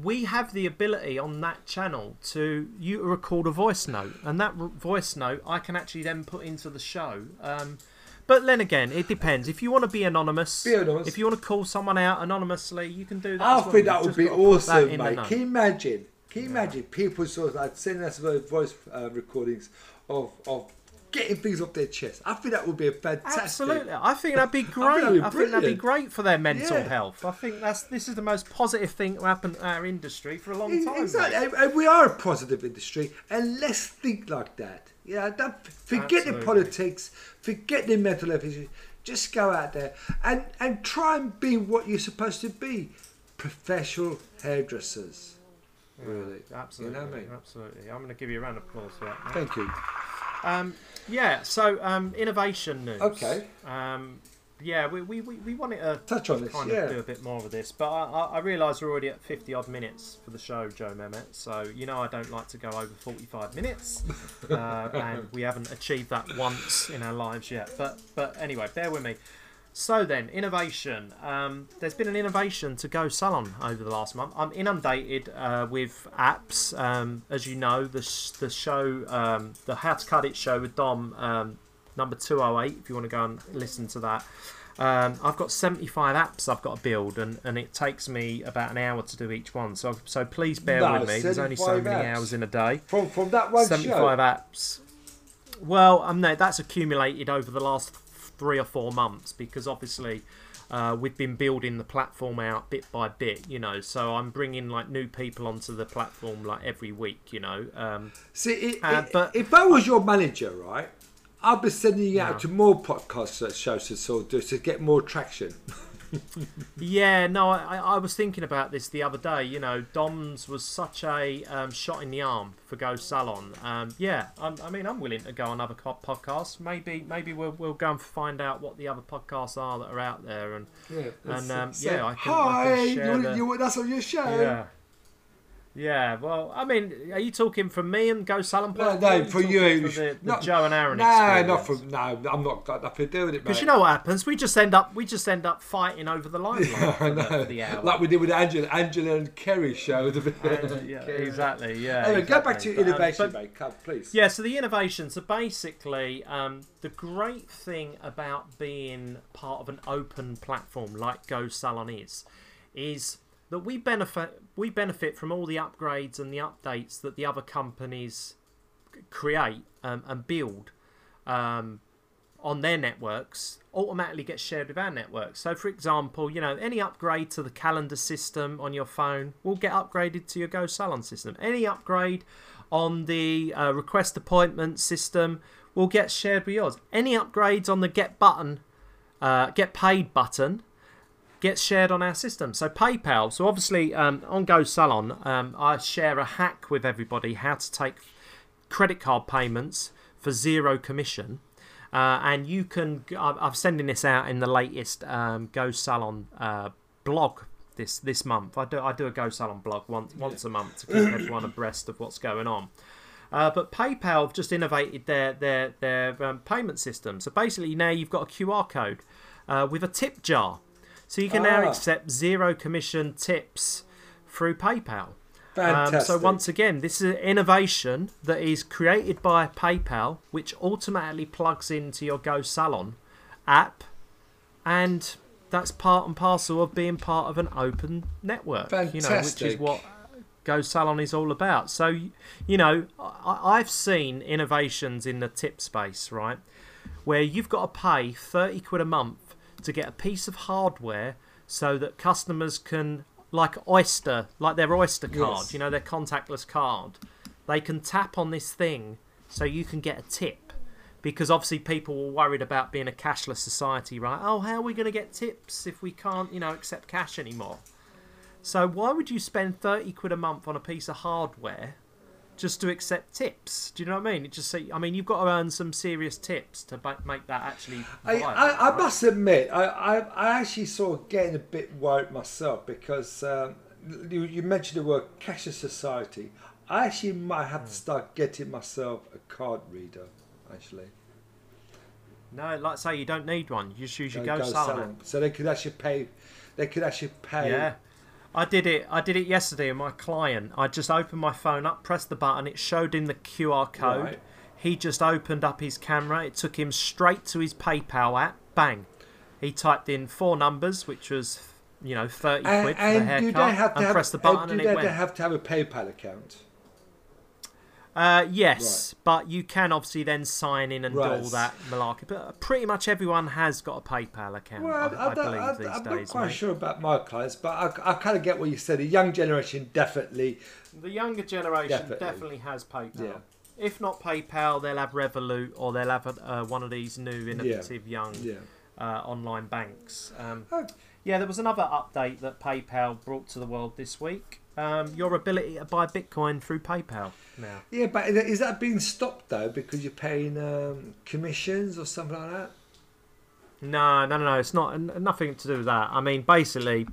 We have the ability on that channel to you record a voice note, and that voice note I can actually then put into the show. Um, but then again, it depends. If you want to be anonymous, Be anonymous. if you want to call someone out anonymously, you can do that. I well. think that would be got to put that awesome, mate. Can you imagine? Can you imagine people sort of like sending us vo- voice uh, recordings of of getting things off their chest? I think that would be a fantastic. Absolutely, I think that'd be great. that'd be I think that'd be great for their mental Yeah. health. I think that's this is the most positive thing to happen to our industry for a long time. Exactly, mate. and, and we are a positive industry, and let's think like that. Yeah, don't forget the politics, forget the mental health issues. Just go out there and and try and be what you're supposed to be, professional hairdressers. Really, Absolutely, You know what I mean? absolutely. I'm going to give you a round of applause for that. mate. Thank you. Um, yeah. So um, innovation news. Okay. Um, yeah, we, we, we, we wanted to Touch on this, kind yeah. of do a bit more of this, but I, I, I realise we're already at 50 odd minutes for the show, Joe Mehmet. So you know I don't like to go over 45 minutes, uh, and we haven't achieved that once in our lives yet. But but anyway, bear with me. So then, innovation. Um, there's been an innovation to Go Salon over the last month. I'm inundated uh, with apps. Um, as you know, the sh- the show, um, the How to Cut It show with Dom, um, number 208. If you want to go and listen to that, um, I've got 75 apps I've got to build, and, and it takes me about an hour to do each one. So so please bear No, with me. There's only so many apps. hours in a day. From from that one 75 show. apps. Well, um, no, that's accumulated over the last three or four months because obviously uh, we've been building the platform out bit by bit, you know. So I'm bringing like new people onto the platform like every week, you know. Um, See, it, Uh, it- but- if I was your manager, right, I'd be sending you out to more podcast shows to sort of do to get more traction. Yeah, no, I, I- I was thinking about this the other day. You know, Dom's was such a um, shot in the arm for Go Salon. Um, yeah, I'm, I mean, I'm willing to go on other podcasts. Maybe, maybe we'll we'll go and find out what the other podcasts are that are out there, and Yeah, And, um, yeah, I can- I hi, can share you, the- you, that's on your show. yeah. Yeah, well, I mean, are you talking from me and Go Salon? No, no, for you. The, the Not- Joe and Aaron No, experience? not from. No, I'm not got nothing to do with it, mate. Because you know what happens? We just end up we just end up fighting over the limelight I for, the, know. for the hour. Like we did with Angela, Angela and Kerry show. The Uh, yeah, exactly. Yeah. Anyway, go back exactly. to But, um, innovation, but- mate. Come, please. Yeah, so the innovations are basically um, the great thing about being part of an open platform like Go Salon is, is that we benefit we benefit from all the upgrades and the updates that the other companies create um, and build um, on their networks automatically gets shared with our network. So, for example, you know, any upgrade to the calendar system on your phone will get upgraded to your Go Salon system. Any upgrade on the uh, request appointment system will get shared with yours. Any upgrades on the get button, uh, get paid button gets shared on our system. So PayPal. So obviously um, on Go Salon, um, I share a hack with everybody how to take credit card payments for zero commission. Uh, and you can. I'm sending this out in the latest um, Go Salon uh, blog this this month. I do I do a Go Salon blog once once a month to keep everyone abreast of what's going on. Uh, but PayPal have just innovated their their their um, payment system. So basically now you've got a QR code uh, with a tip jar, so you can Ah. now accept zero commission tips through PayPal. Fantastic. Um, so once again, this is an innovation that is created by PayPal, which automatically plugs into your Go Salon app, and that's part and parcel of being part of an open network. You know, which is what Go Salon is all about. So, you know, I, I've seen innovations in the tip space, right, where you've got to pay thirty quid a month to get a piece of hardware so that customers can, like Oyster, like their Oyster card, Yes. you know, their contactless card, they can tap on this thing so you can get a tip. Because obviously people were worried about being a cashless society, right? Oh, how are we going to get tips if we can't, you know, accept cash anymore? So why would you spend thirty quid a month on a piece of hardware just to accept tips? Do you know what I mean? It just say, I mean, you've got to earn some serious tips to make that actually. I, viable, I, I right? must admit, I, I, I actually sort of getting a bit worried myself because um, you, you mentioned the word cashless society. I actually might have to start getting myself a card reader, actually. No, like I say, you don't need one. You just use your Go, Go. So they could actually pay. They could actually pay. Yeah. I did it. I did it yesterday with my client. I just opened my phone up, pressed the button. It showed him the QR code. Right. He just opened up his camera. It took him straight to his PayPal app. Bang. He typed in four numbers, which was you know thirty And, quid for the and haircut, do they have to and have, pressed the and button, do and they it went. have to have a PayPal account? Uh, yes, but you can obviously then sign in and do all that malarkey. But pretty much everyone has got a PayPal account. Well, I, I, I, believe I, these I'm days, not quite mate. sure about my clients, but I, I kind of get what you said. The young generation definitely. The younger generation Definitely. definitely, has PayPal. Yeah. If not PayPal, they'll have Revolut or they'll have uh, one of these new innovative young Yeah. uh, online banks. Um, Oh. yeah, there was another update that PayPal brought to the world this week. Um, your ability to buy Bitcoin through PayPal now. Yeah, but is that being stopped though because you're paying um, commissions or something like that? No, no, no, no. It's not nothing to do with that. I mean, basically,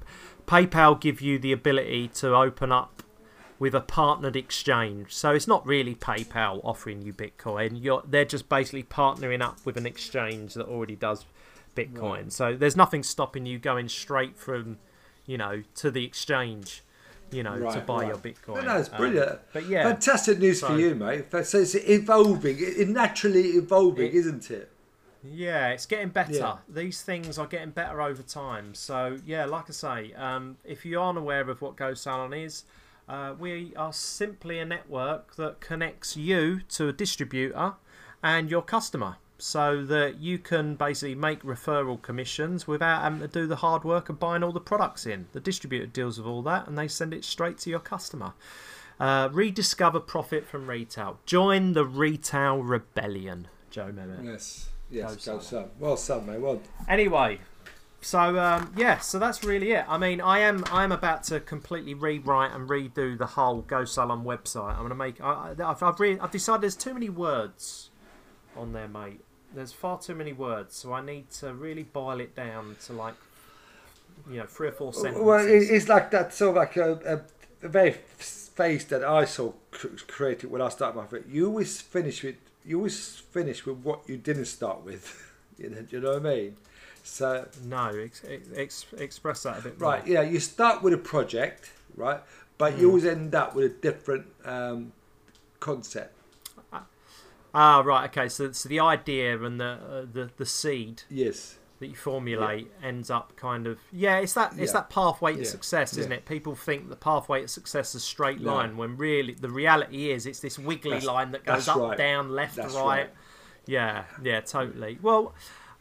PayPal give you the ability to open up with a partnered exchange. So it's not really PayPal offering you Bitcoin. You're they're just basically partnering up with an exchange that already does Bitcoin. Right. So there's nothing stopping you going straight from, you know, to the exchange, you know, to buy right. your Bitcoin. No, no, it's Um, brilliant. but yeah, Fantastic news for you, mate. So it's evolving, it, naturally evolving, isn't it? Yeah, it's getting better. Yeah. These things are getting better over time. So yeah, like I say, um, if you aren't aware of what Go Salon is, uh, we are simply a network that connects you to a distributor and your customer, so that you can basically make referral commissions without having to do the hard work of buying all the products in. The distributor deals with all that, and they send it straight to your customer. Uh, rediscover profit from retail. Join the retail rebellion, Joe Mehmet. Yes. Yes, Go go Well, Sam, mate. Well, Anyway, so um, yeah, so that's really it. I mean, I am I am about to completely rewrite and redo the whole Go Salon website. I'm gonna make. I, I- I've I've, re- I've decided there's too many words on there, mate. There's far too many words, so I need to really boil it down to like, you know, three or four sentences. well, it's like that sort of like a, a, a very face that I saw created when I started my fit. You always finish with you always finish with what you didn't start with. you know, do you know what I mean? So no, ex- ex- express that a bit more. right, yeah, you start with a project, right, but Mm. you always end up with a different um, concept. Ah, right. Okay. So, so the idea and the uh, the the seed Yes. that you formulate ends up kind of yeah it's that it's Yeah. that pathway to Yeah. success isn't Yeah. it people think the pathway to success is a straight line when really the reality is it's this wiggly That's- line that goes up right. down left right. right. yeah yeah totally well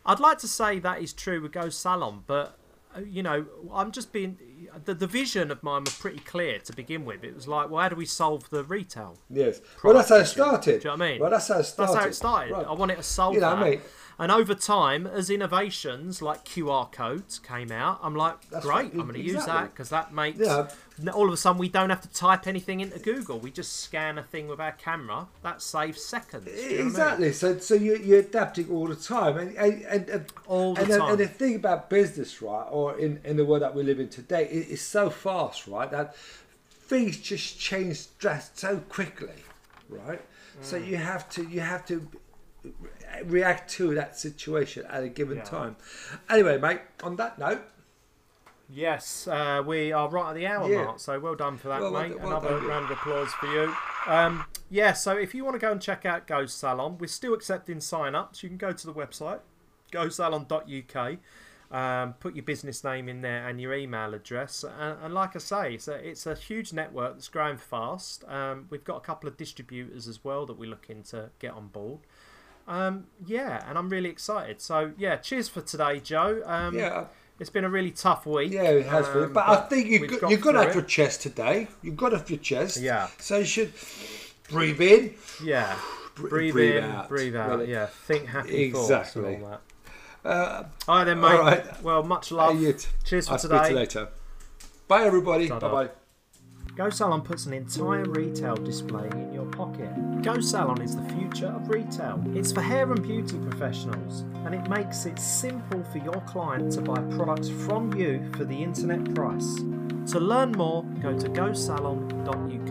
i'd like to say that is true with go salon but uh, you know i'm just being the, the vision of mine was pretty clear to begin with it was like well how do we solve the retail Yes. Well, that's how it started. Do you know what I mean? Well, that's how it started. that's how it started Right. i wanted to solve You know, that mate. And over time, as innovations like QR codes came out, I'm like, That's great, right, I'm going to use that because that makes Yeah. all of a sudden we don't have to type anything into Google. We just scan a thing with our camera. That saves seconds. You know what I mean? Exactly. So, so you, you're adapting all the time, and and and, and All the and, the- time. and the thing about business, right, or in in the world that we live in today, it, it's so fast, right, that things just change so quickly, right. So Mm. you have to you have to react to that situation at a given Yeah. time. Anyway, mate. On that note, Yes, uh, we are right at the hour Yeah. mark, so well done for that, Well, mate. well Another round of applause for you. Um, yeah, so if you want to go and check out Go Salon, we're still accepting sign-ups. You can go to the website, GoSalon.uk, um, put your business name in there and your email address. And, and like I say, it's a, it's a huge network that's growing fast. Um, we've got a couple of distributors as well that we're looking to get on board. Um, yeah, and I'm really excited. So, yeah, cheers for today, Joe. Um, yeah, it's been a really tough week. yeah, it has been. um, But I think you we've got, got you got off your chest today. You've got off your chest. Yeah. So you should breathe in. Yeah. Breathe, breathe in, out. breathe out. Really. Yeah. Think happy thoughts Exactly. and all that. Uh, All right then, mate. All right. Well, much love. Hey. Cheers for I'll speak to you today. later. Bye, everybody. Bye bye. Go Salon puts an entire retail display in your pocket. Go Salon is the future of retail. It's for hair and beauty professionals, and it makes it simple for your client to buy products from you for the internet price. To learn more, go to gosalon.uk.